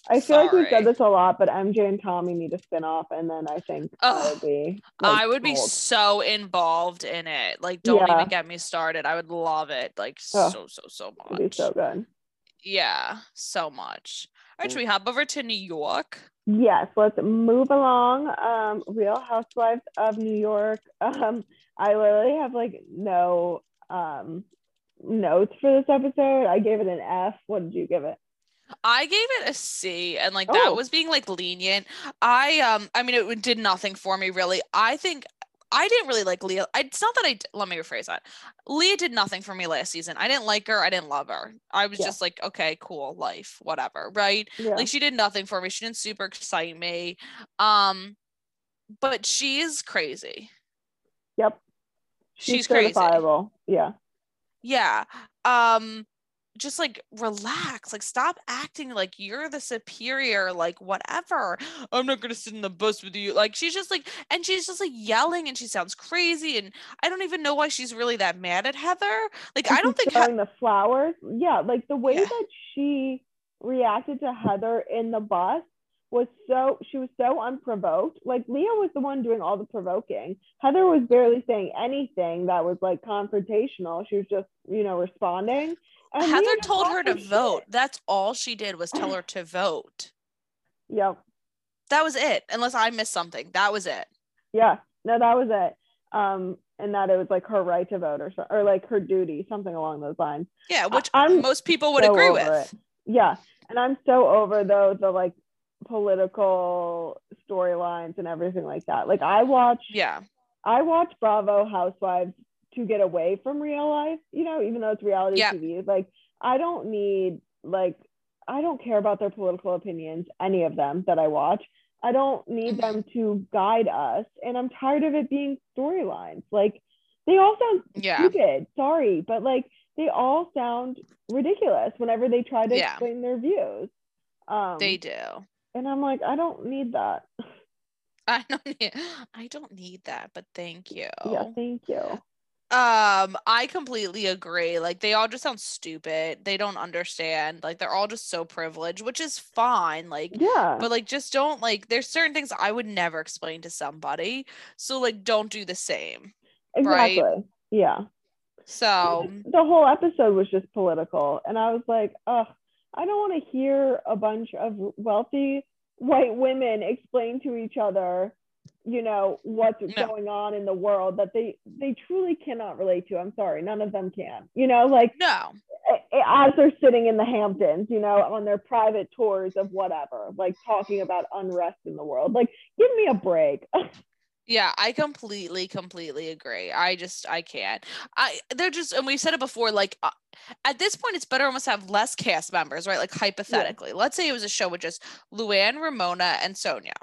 I feel like we've said this a lot, but MJ and Tommy need a spin off, and then I think I Ugh, would be. like, i would be so involved in it like don't Yeah. even get me started i would love it like so so so It'd be much so good. Yeah so much all right Mm. should we hop over to new york Yes, let's move along. Um, Real Housewives of New York. Um, I literally have like no um notes for this episode. I gave it an F. What did you give it? I gave it a C and like that Oh. was being like lenient. I um I mean it did nothing for me really. I think I didn't really like Leah. I, it's not that I let me rephrase that. Leah did nothing for me last season. I didn't like her. I didn't love her. I was Yeah. just like, okay, cool, life, whatever, right? Yeah. Like she did nothing for me. She didn't super excite me. Um, but she is crazy. yep. She's, crazy. Yeah. Yeah. Um just like relax. Like stop acting like you're the superior, like whatever. I'm not gonna sit in the bus with you. Like she's just like and she's just like yelling and she sounds crazy and I don't even know why she's really that mad at Heather. Like I don't think he- the flowers. Yeah, like the way Yeah. that she reacted to Heather in the bus was so she was so unprovoked. Like Leah was the one doing all the provoking. Heather was barely saying anything that was like confrontational. She was just, you know, responding. Heather told her to shit. vote. That's all she did was tell her to vote. Yep. That was it. Unless I missed something. That was it. Yeah. No, that was it. Um, and that it was like her right to vote or so, or like her duty, something along those lines. Yeah, which I'm most people would so agree with. it. Yeah. And I'm so over though the like political storylines and everything like that. Like I watch Yeah. I watch Bravo Housewives to get away from real life, you know, even though it's reality Yeah. TV. Like I don't need like I don't care about their political opinions, any of them that I watch. I don't need Mhm. them to guide us. And I'm tired of it being storylines. Like They all sound Yeah. stupid. Sorry, but like they all sound ridiculous whenever they try to Yeah. explain their views. Um, They do. and I'm like, I don't need that. I don't need, I don't need that, but thank you. Yeah, thank you. Um, I completely agree. Like they all just sound stupid. They don't understand. Like they're all just so privileged, which is fine. Like Yeah, but like just don't like there's certain things I would never explain to somebody. So like don't do the same. right. exactly. Yeah. So the whole episode was just political and i was like oh i don't want to hear a bunch of wealthy white women explain to each other you know what's No. going on in the world that they they truly cannot relate to i'm sorry none of them can you know like no. as they're sitting in the hamptons you know on their private tours of whatever like talking about unrest in the world like give me a break Yeah, I completely, completely agree. I just, I can't. I, they're just, and we've said it before, like, uh, at this point, it's better almost to have less cast members, right? Like, hypothetically, let's say it was a show with just Luann, Ramona, and Sonja,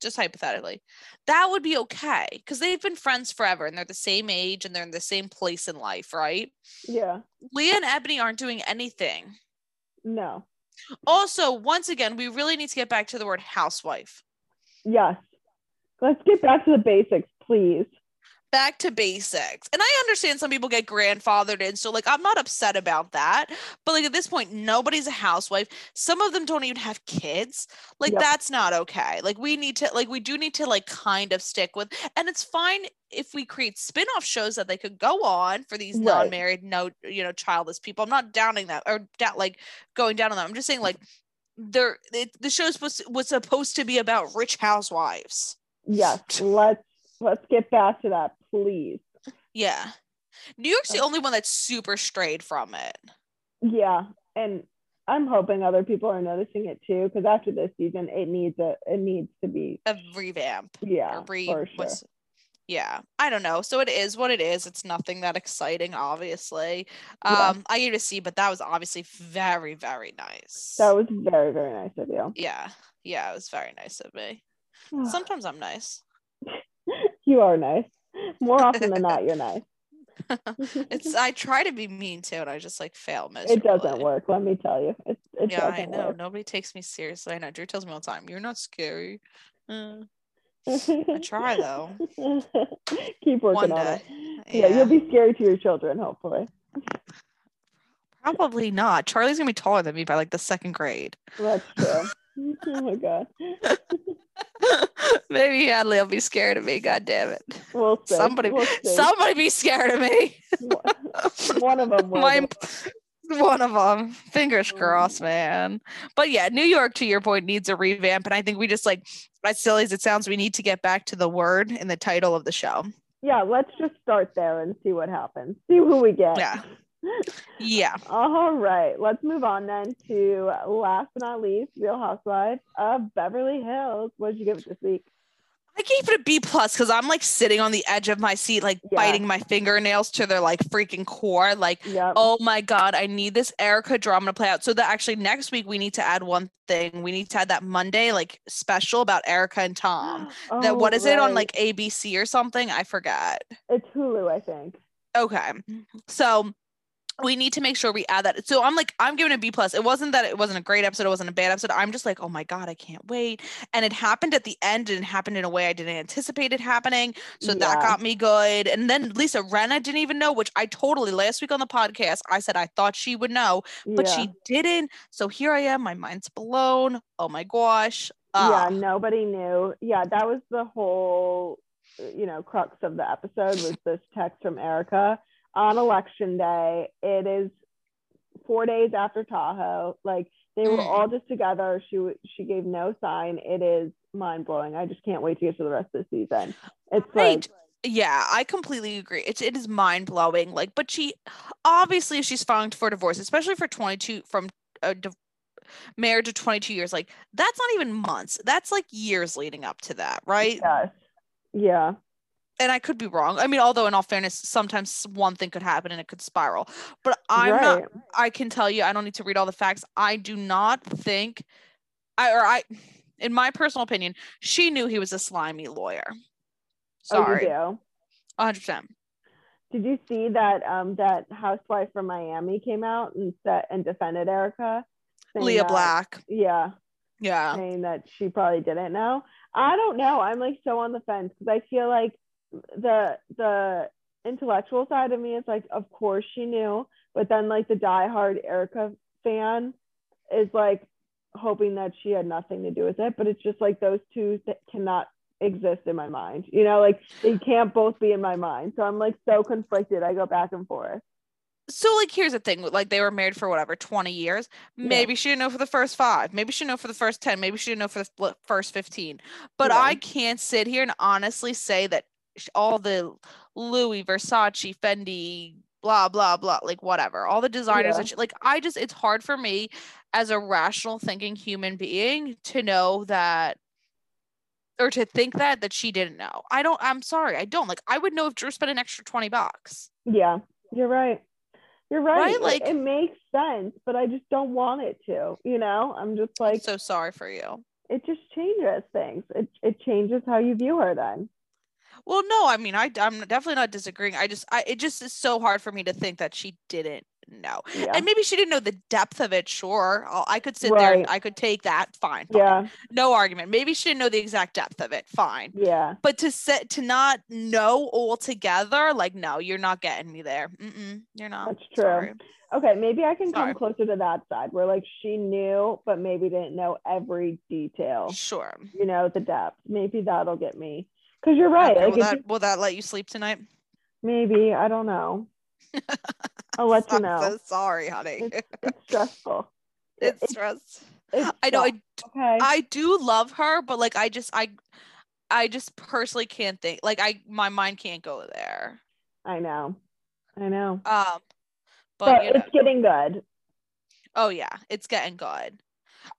just hypothetically. That would be okay because they've been friends forever and they're the same age and they're in the same place in life, right? yeah Leah and Ebony aren't doing anything. no Also, once again, we really need to get back to the word housewife. yes let's get back to the basics please back to basics. And I understand some people get grandfathered in, so like I'm not upset about that. But like at this point, nobody's a housewife. Some of them don't even have kids. Like Yep. that's not okay. Like we need to like we do need to like kind of stick with and it's fine if we create spin-off shows that they could go on for these Right. non-married, no, you know, childless people. I'm not downing that or da- like going down on them. I'm just saying like they're it, the show's supposed to, was supposed to be about rich housewives. yes let's let's get back to that please Yeah. New York's the Uh, only one that's super strayed from it. yeah and i'm hoping other people are noticing it too because after this season it needs a it needs to be A revamp. yeah re- sure yeah. I don't know. So it is what it is. It's nothing that exciting, obviously. Yeah. Um, I gave it a C, but that was obviously very, very nice. that was very very nice of you yeah. Yeah, it was very nice of me. Sometimes I'm nice. you are nice more often than not you're nice It's I try to be mean too, and I just like fail miserably. it doesn't work let me tell you it, it Yeah, I know. work Nobody takes me seriously. I know. Drew tells me all the time, "You're not scary." Uh, I try though. keep working One on day. it yeah. Yeah. you'll be scary to your children hopefully Probably not. Charlie's gonna be taller than me by like the second grade. that's true oh my god Maybe Hadley will be scared of me. God damn it! we'll see. Somebody, we'll see. somebody be scared of me. one of them will My, one of them. Fingers crossed, man. But yeah, New York, to your point, needs a revamp, and I think we just like, as silly as it sounds, we need to get back to the word in the title of the show. yeah let's just start there and see what happens see who we get Yeah. Yeah. All right, let's move on then to last but not least, Real Housewives of Beverly Hills. What did you give it this week? I gave it a B plus because I'm like sitting on the edge of my seat, like Yeah. biting my fingernails to their like freaking core. Like, Yep. oh my god, I need this Erika drama to play out. So that actually next week we need to add one thing. We need to add that Monday like special about Erika and Tom. Oh, that Oh, what is it on like ABC or something? I forgot. It's Hulu, I think. Okay, so we need to make sure we add that. So I'm like, I'm giving a B plus. It wasn't that it wasn't a great episode. It wasn't a bad episode. I'm just like, oh my god, I can't wait. And it happened at the end, and it happened in a way I didn't anticipate it happening. So that got me good. And then Lisa Rinna didn't even know, which I totally last week on the podcast I said I thought she would know, but yeah. she didn't. So here I am. My mind's blown. Oh my gosh. yeah, Ah, nobody knew. Yeah, that was the whole, you know, crux of the episode was this text from Erika on election day. It is four days after Tahoe. Like they were Mm. all just together. She she gave no sign. It is mind blowing. I just can't wait to get to the rest of the season. It's Right. like yeah i completely agree it's it is mind-blowing like but she obviously if she's filing for divorce especially for 22 from a div- married to 22 years like that's not even months that's like years leading up to that right yes, yeah, and i could be wrong i mean although in all fairness sometimes one thing could happen and it could spiral but i'm not. I can tell you, I don't need to read all the facts. I do not think, I or I, in my personal opinion, she knew he was a slimy lawyer. Oh, Sorry, do. hundred percent. Did you see that um that housewife from Miami came out and set and defended Erika? Lea that- Black. Yeah, Yeah. saying that she probably didn't know. I don't know. I'm like so on the fence because I feel like the the intellectual side of me is like, of course she knew, but then like the diehard Erika fan is like hoping that she had nothing to do with it. But it's just like those two that cannot exist in my mind. You know, like they can't both be in my mind. So I'm like so conflicted. I go back and forth. So like here's the thing, like they were married for whatever 20 years. Yeah. Maybe she didn't know for the first 5. Maybe she didn't know for the first 10. Maybe she didn't know for the first 15. But Yeah. I can't sit here and honestly say that all the Louis, Versace, Fendi, blah blah blah, like whatever, all the designers Yeah. like I just it's hard for me as a rational thinking human being to know that or to think that that she didn't know. I don't I'm sorry, I don't. Like I would know if Drew spent an extra 20 bucks. Yeah, you're right. You're right. Right, It- like- it makes sense, but I just don't want it to. You know, I'm just like so sorry for you. it just changes things. It it changes how you view her then. Well, no, I mean, I, I'm definitely not disagreeing. I just, I, it just is so hard for me to think that she didn't know. Yeah. And maybe she didn't know the depth of it. Sure. I'll, I could sit there and Right. I could take that. Fine. fine. yeah. No argument. Maybe she didn't know the exact depth of it. Fine. Yeah. But to set, to not know altogether, like, no, you're not getting me there. Mm-mm, you're not. That's true. Sorry. Okay, maybe I can Sorry. come closer to that side where like she knew but maybe didn't know every detail. Sure. You know, the depth. Maybe that'll get me. Cuz you're right. Okay, Like will, that, just- will that let you sleep tonight? maybe, I don't know. I'll let you know. so sorry, honey. It's, it's stressful. it's it's- stress. It's I know. I okay. I do love her, but like I just I I just personally can't think like I my mind can't go there. I know. I know. Um but, But you know, it's getting good. oh yeah, it's getting good.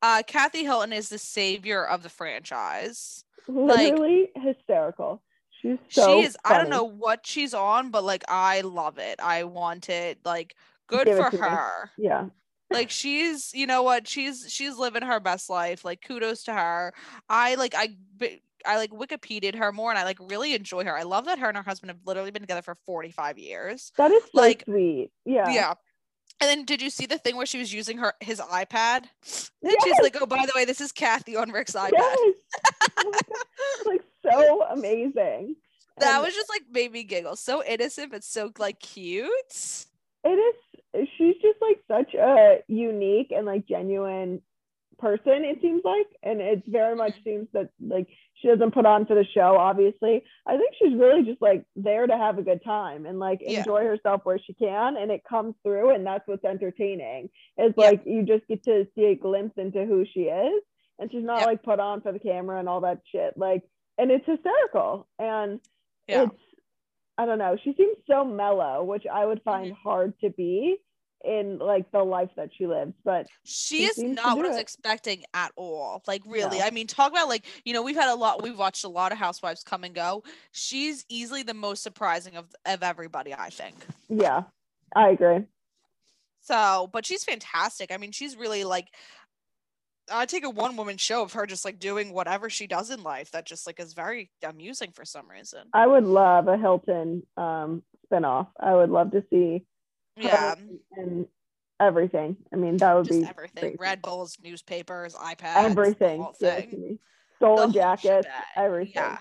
Uh Kathy Hilton is the savior of the franchise. Literally hysterical. She's so she is I don't know what she's on, but like I love it. I want it. Like good Give for to me. her. Yeah. like she's you know what she's she's living her best life like kudos to her i like i i like wikipedia'd her more and i like really enjoy her i love that her and her husband have literally been together for 45 years That is so Like, sweet. Yeah. yeah, and then did you see the thing where she was using her his ipad and she's like oh by the way this is kathy on rick's ipad Yes. Oh my God. It's like so amazing. that And was just like made me giggle so innocent but so like cute it is she's just like such a unique and like genuine person it seems like and it very much Mm-hmm. seems that like she doesn't put on for the show obviously i think she's really just like there to have a good time and like Yeah. enjoy herself where she can and it comes through and that's what's entertaining it's Yeah. like you just get to see a glimpse into who she is and she's not Yeah. like put on for the camera and all that shit like and it's hysterical and it's I don't know. She seems so mellow, which I would Mm-hmm. find hard to be in like the life that she lives. But she She is not what I was it. expecting at all. Like really, No. I mean, talk about like you know we've had a lot. We've watched a lot of Housewives come and go. She's easily the most surprising of of everybody, I think. yeah, I agree. So, but she's fantastic. I mean, she's really like. I take a one woman show of her just like doing whatever she does in life that just like is very amusing for some reason. I would love a Hilton um spinoff. I would love to see Yeah, and everything. I mean, that would just be everything. crazy. Red Bulls, newspapers, iPads, everything. the whole thing. to Stolen jackets, everything. Yeah,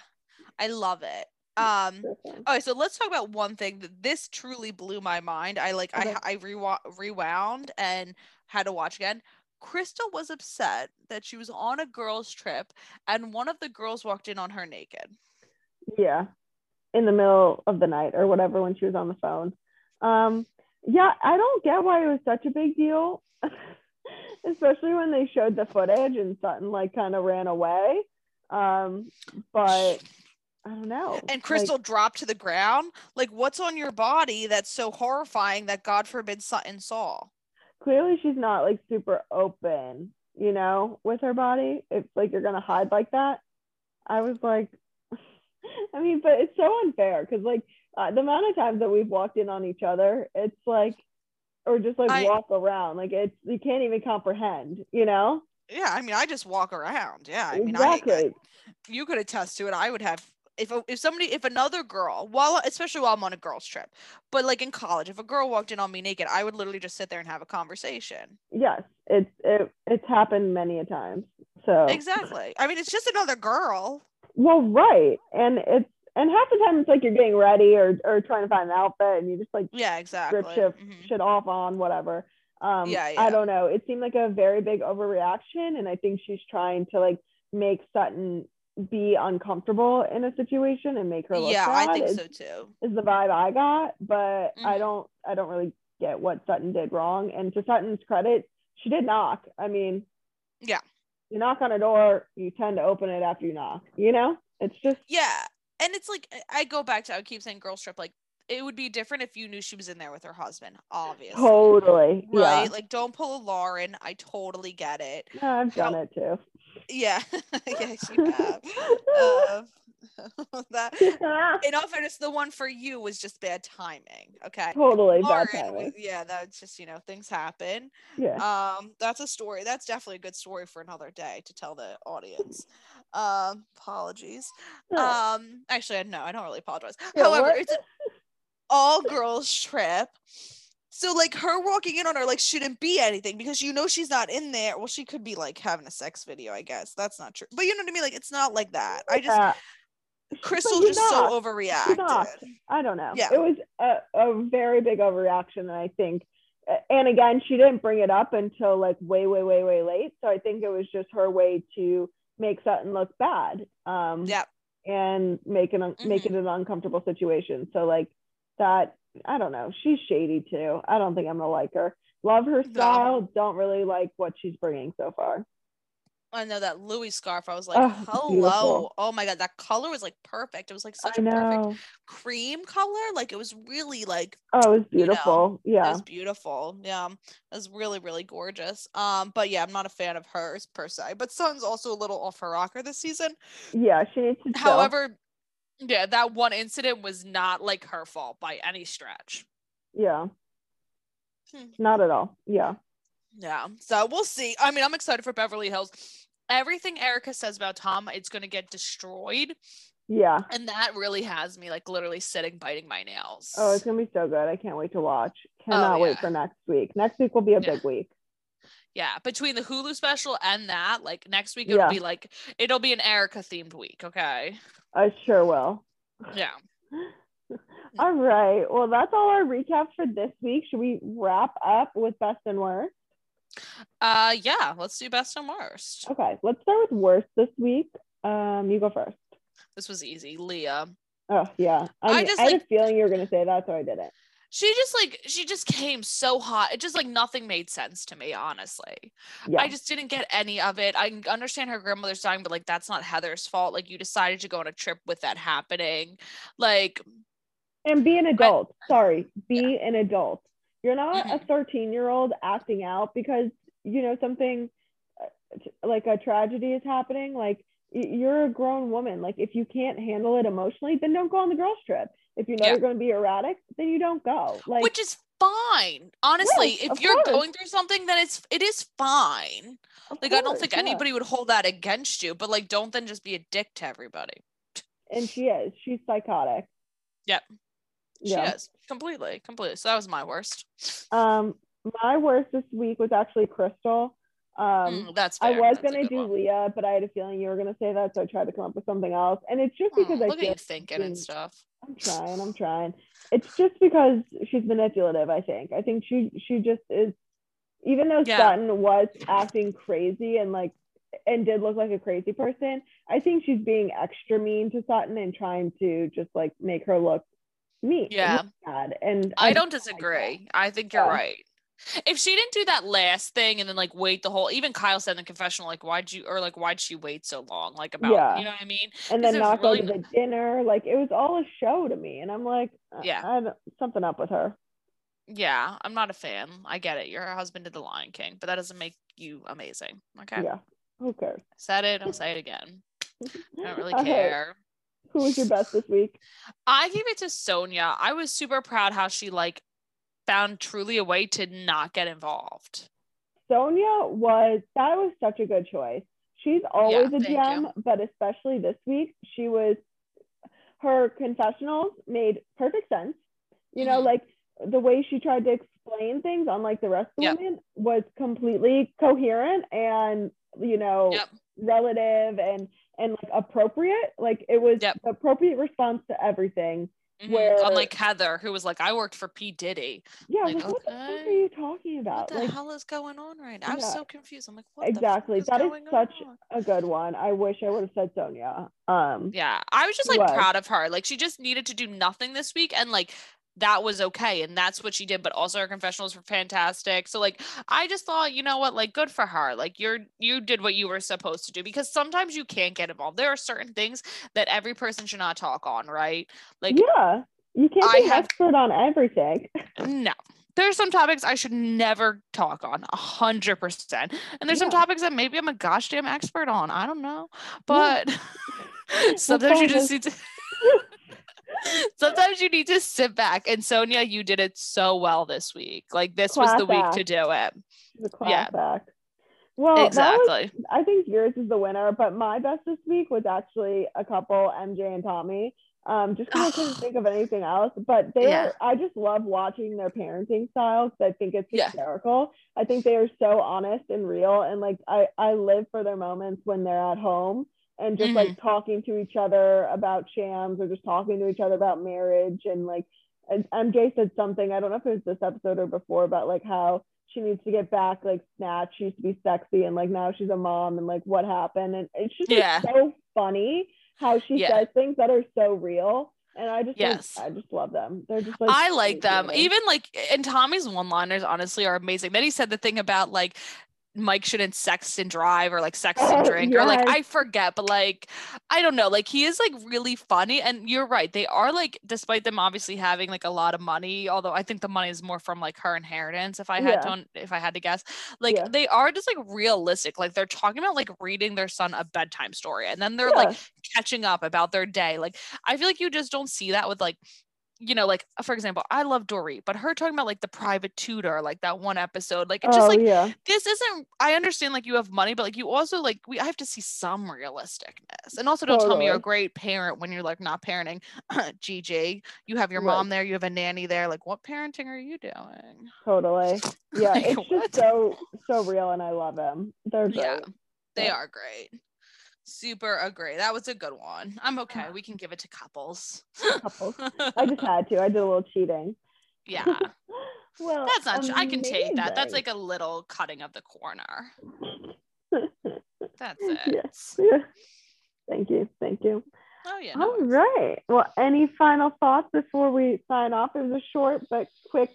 I love it. Um. Fun. Okay, so let's talk about one thing that this truly blew my mind. I like Okay. I I rewa- rewound and had to watch again. Crystal was upset that she was on a girls' trip and one of the girls walked in on her naked. yeah in the middle of the night or whatever when she was on the phone um yeah i don't get why it was such a big deal especially when they showed the footage and sutton like kind of ran away um but i don't know And Like, Crystal dropped to the ground. Like, what's on your body that's so horrifying that God forbid Sutton saw? clearly she's not like super open you know with her body it's like you're gonna hide like that i was like i mean but it's so unfair because like uh, the amount of times that we've walked in on each other it's like or just like I- walk around like it's you can't even comprehend you know Yeah, I mean, I just walk around. Yeah, I mean, exactly I, you could attest to it. I would have if if somebody if another girl while especially while I'm on a girls trip, but like in college, if a girl walked in on me naked, I would literally just sit there and have a conversation. Yes, it's it, it's happened many a times. So Exactly. I mean, it's just another girl. well, right, and it's and half the time it's like you're getting ready or or trying to find an outfit and you just like Yeah, exactly. strip shit, Mhm. shit off on whatever. Um, Yeah, I don't know. It seemed like a very big overreaction, and I think she's trying to like make Sutton be uncomfortable in a situation and make her look Yeah, bad. I think is, so too. is the vibe I got, but I Mhm. don't I don't really get what Sutton did wrong. And to Sutton's credit, she did knock. I mean, Yeah. you knock on a door, you tend to open it after you knock. You know, it's just Yeah. And it's like I- go back to I keep saying girl strip like it would be different if you knew she was in there with her husband, obviously. totally Right? yeah. Like don't pull a Lauren. I totally get it. Yeah, I've done How- it too. Yeah. yes, you have. Uh, that in all fairness, the one for you was just bad timing. Okay. totally bad timing. was- yeah, that's just you know things happen. Yeah. Um, that's a story. That's definitely a good story for another day to tell the audience. Um, apologies. Um, actually, no, I don't really apologize. Yeah, However, what? it's an all girls trip. So like her walking in on her like shouldn't be anything because you know she's not in there. Well, she could be like having a sex video, I guess. That's not true. But you know what I mean? Like it's not like that. I just Yeah. Crystal just knocked. so overreacted. I don't know. Yeah. It was a, a very big overreaction, and I think, and again, she didn't bring it up until like way, way, way, way late. So I think it was just her way to make Sutton look bad. Um, Yeah. And make an make it an uncomfortable situation. So like that, I don't know. She's shady too. I don't think I'm gonna like her. Love her No. style. Don't really like what she's bringing so far. I know that Louis scarf. I was like, Oh, hello. beautiful. Oh my god, that color was like perfect. It was like such I a perfect cream color. Like it was really like Oh, it was you know, beautiful. it was beautiful. Yeah. It was really, really gorgeous. Um, but yeah, I'm not a fan of hers per se. But Sun's also a little off her rocker this season. Yeah. She needs to. However, yeah, that one incident was not like her fault by any stretch. Yeah. Hmm. Not at all. Yeah. Yeah. So we'll see. I mean, I'm excited for Beverly Hills. Everything Erika says about Tom, it's gonna get destroyed. Yeah. And that really has me like literally sitting biting my nails. Oh, it's gonna be so good. I can't wait to watch. Oh, Cannot wait Oh, yeah. for next week. Next week will be a Yeah. big week. yeah, between the Hulu special and that, like next week Yeah. it'll be like it'll be an Erika themed week, okay? I sure will. Yeah. all right. Well, that's all our recap for this week. Should we wrap up with best and worst? Uh yeah, let's do best and worst. Okay, let's start with worst this week. Um, you go first. This was easy. Leah. Oh yeah, I, I just, I had like- a feeling you were gonna say that, so I did it. She just like she just came so hot. It just like nothing made sense to me, honestly. Yeah, I just didn't get any of it. I understand her grandmother's dying, but like that's not Heather's fault. Like you decided to go on a trip with that happening. Like and be an adult. Sorry, be an adult. You're not a Mhm. 13 year old acting out because you know something uh, like a tragedy is happening. Like you're a grown woman. Like if you can't handle it emotionally, then don't go on the girls trip. If you know Yeah. you're going to be erratic, then you don't go. Like which is fine. Honestly, Yes, if you're course. going through something, then it's it is fine. of Like I don't think yeah. anybody would hold that against you, but like don't then just be a dick to everybody. And she is. She's psychotic. Yep. Yeah. She is. Completely. Completely. So that was my worst. Um, my worst this week was actually Crystal. Um, Mm, that's I was That's gonna do one. Leah, but I had a feeling you were gonna say that, so I tried to come up with something else. And it's just because Oh, I look at you thinking and stuff. I'm trying, I'm trying. It's just because she's manipulative, I think. I think she she just is even though Yeah. Sutton was acting crazy and like and did look like a crazy person, I think she's being extra mean to Sutton and trying to just like make her look mean. Yeah. And I just don't disagree. I think you're Yeah. right. If she didn't do that last thing and then like wait the whole even Kyle said in the confessional, like why'd you or like why'd she wait so long? Like about Yeah. you know what I mean? and then not really- go to the dinner. Like it was all a show to me. And I'm like, uh, Yeah. I something up with her. Yeah, I'm not a fan. I get it. You're her husband did the Lion King, but that doesn't make you amazing. Okay. Yeah. Who cares? Said it, I'll say it again. I don't really care. Who was your best this week? I gave it to Sonja. I was super proud how she like found truly a way to not get involved. Sonja was that was such a good choice. She's always a gem, you. but especially this week, she was her confessionals made perfect sense. You know, Mhm. like the way she tried to explain things, unlike the rest of the Yep. women, was completely coherent and you know Yep. relative and and like appropriate. Like it was Yep. appropriate response to everything. Mhm. Where- Unlike Heather, who was like, I worked for P. Diddy. Yeah, Like, like, what the fuck are you talking about? What the like hell is going on right now? I'm so confused. I'm like, what exactly. That is such on? a good one. I wish I would have said Sonja. Um Yeah, I was just like was. proud of her. Like she just needed to do nothing this week, and like that was okay, and that's what she did. But also her confessionals were fantastic. So like I just thought, you know what, like good for her. Like you're you did what you were supposed to do because sometimes you can't get involved. There are certain things that every person should not talk on, right? Like yeah. You can't I be an have- expert on everything. no. There's some topics I should never talk on, a hundred percent. And there's some topics that maybe I'm a gosh damn expert on. I don't know. Yeah. But sometimes you just need to sometimes you need to sit back. And Sonja, you did it so well this week. Like this was the week to do it. the class Yeah. act. Well, that was, exactly. I think yours is the winner, but my best this week was actually a couple, MJ and Tommy. Um, just because I couldn't think of anything else, but they Yeah. are, I just love watching their parenting styles. I think it's Yeah. hysterical. I think they are so honest and real, and like I, I live for their moments when they're at home and just like Mm-hmm. talking to each other about shams or just talking to each other about marriage and like and MJ said something, I don't know if it was this episode or before, about like how she needs to get back like snatch. She used to be sexy and like now she's a mom and like what happened. And it's just like, so funny how she Yeah. says things that are so real. And I just like, Yes. I just love them. They're just like I like them. Even like and Tommy's one-liners honestly are amazing. Then he said the thing about like Mike shouldn't sex and drive or like sex and Oh, drink or like. I forget, but like I don't know, like he is like really funny and you're right. They are like despite them obviously having like a lot of money, although I think the money is more from like her inheritance if I had Yeah. to if I had to guess. Like Yeah. they are just like realistic. Like they're talking about like reading their son a bedtime story and then they're Yeah. like catching up about their day. Like I feel like you just don't see that with like you know, like for example, I love Dorit, but her talking about like the private tutor, like that one episode, like it's just oh like yeah. this isn't. I understand like you have money, but like you also like we I have to see some realisticness, and also don't tell me you're a great parent when you're like not parenting. Gigi, you have your Right. mom there, you have a nanny there. Like what parenting are you doing? Totally. Yeah. Like, it's what? just so so real and I love them. They're great. Yeah, they Yeah. are great. Super agree. That was a good one. I'm okay. We can give it to couples. Couples. I just had to. I did a little cheating. yeah. Well, That's not. tr- I can take that. That's like a little cutting of the corner. That's Yeah. it. Yeah. Thank you. Thank you. Oh yeah. no All worries. right. Well, any final thoughts before we sign off? It was a short but quick,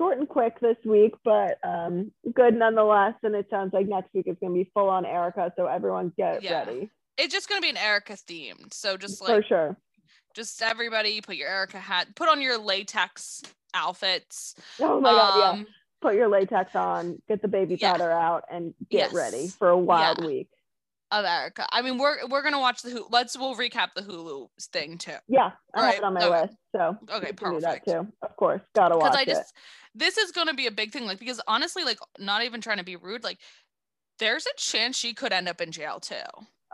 short and quick this week, but um, good nonetheless. And it sounds like next week is going to be full on Erika. So everyone get Yeah. ready It's just gonna be an Erika themed. So just like, for sure. just everybody put your Erika hat, put on your latex outfits. Oh my God. Yeah. Um, Put your latex on, get the baby Yeah. powder out, and get ready for a wild week. Of Erika. I mean, we're we're gonna watch the Hulu. Let's we'll recap the Hulu thing too. Yeah. I have Right, it on my okay. list. So Okay, we can do that perfect. too. Of course. Gotta watch I it. just this is gonna be a big thing. Like because honestly, like not even trying to be rude, like there's a chance she could end up in jail too.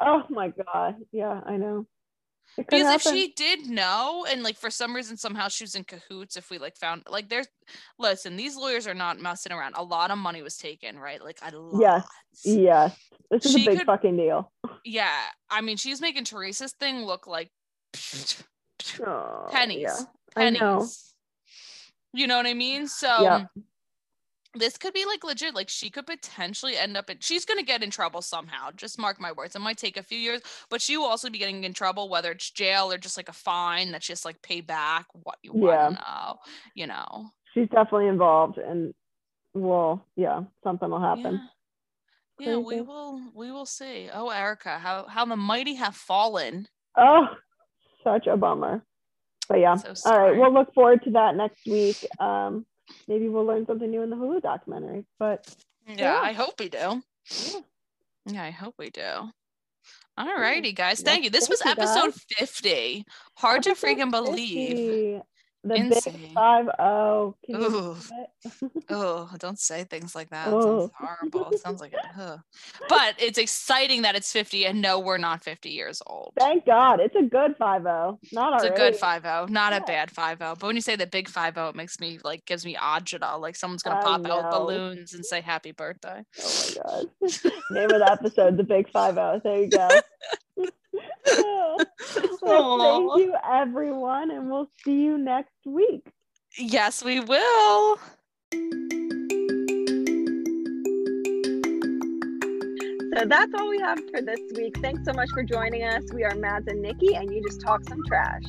Oh my God. Yeah, I know. Because if she did know and like for some reason somehow she was in cahoots if we like found like there's listen these lawyers are not messing around a lot of money was taken right like a lot Yes. Yes. This is She a big could- fucking deal. yeah i mean she's making teresa's thing look like Oh, pennies Yeah. I know. pennies you know what i mean so Yeah. This could be like legit like she could potentially end up in she's going to get in trouble somehow just mark my words it might take a few years but she will also be getting in trouble whether it's jail or just like a fine that's just like pay back what you Yeah. want know you know She's definitely involved and well, yeah, something will happen. yeah, yeah we will we will see oh erika how how the mighty have fallen Oh, such a bummer. But yeah. So All right. We'll look forward to that next week. Um, maybe we'll learn something new in the Hulu documentary. But yeah, Yeah. i hope we do Yeah. yeah i hope we do all righty guys thank you this thank was episode guys. 50 hard to freaking believe 50. The Insane. big five oh. Can you Ooh. believe it? Oh, don't say things like that. Oh. sounds horrible. It sounds like it. But it's exciting that it's 50 and no, we're not 50 years old. Thank God. It's a good five oh. Not It's a good 5 not a bad 5 But when you say the big 5 it makes me like gives me agita. Like someone's gonna I pop out balloons and say happy birthday. Oh my God. Name of the episode, the big five oh. There you go. well, thank you everyone, and we'll see you next week. Yes, we will. So that's all we have for this week. Thanks so much for joining us. We are Mads and Niki, and you just talk some trash.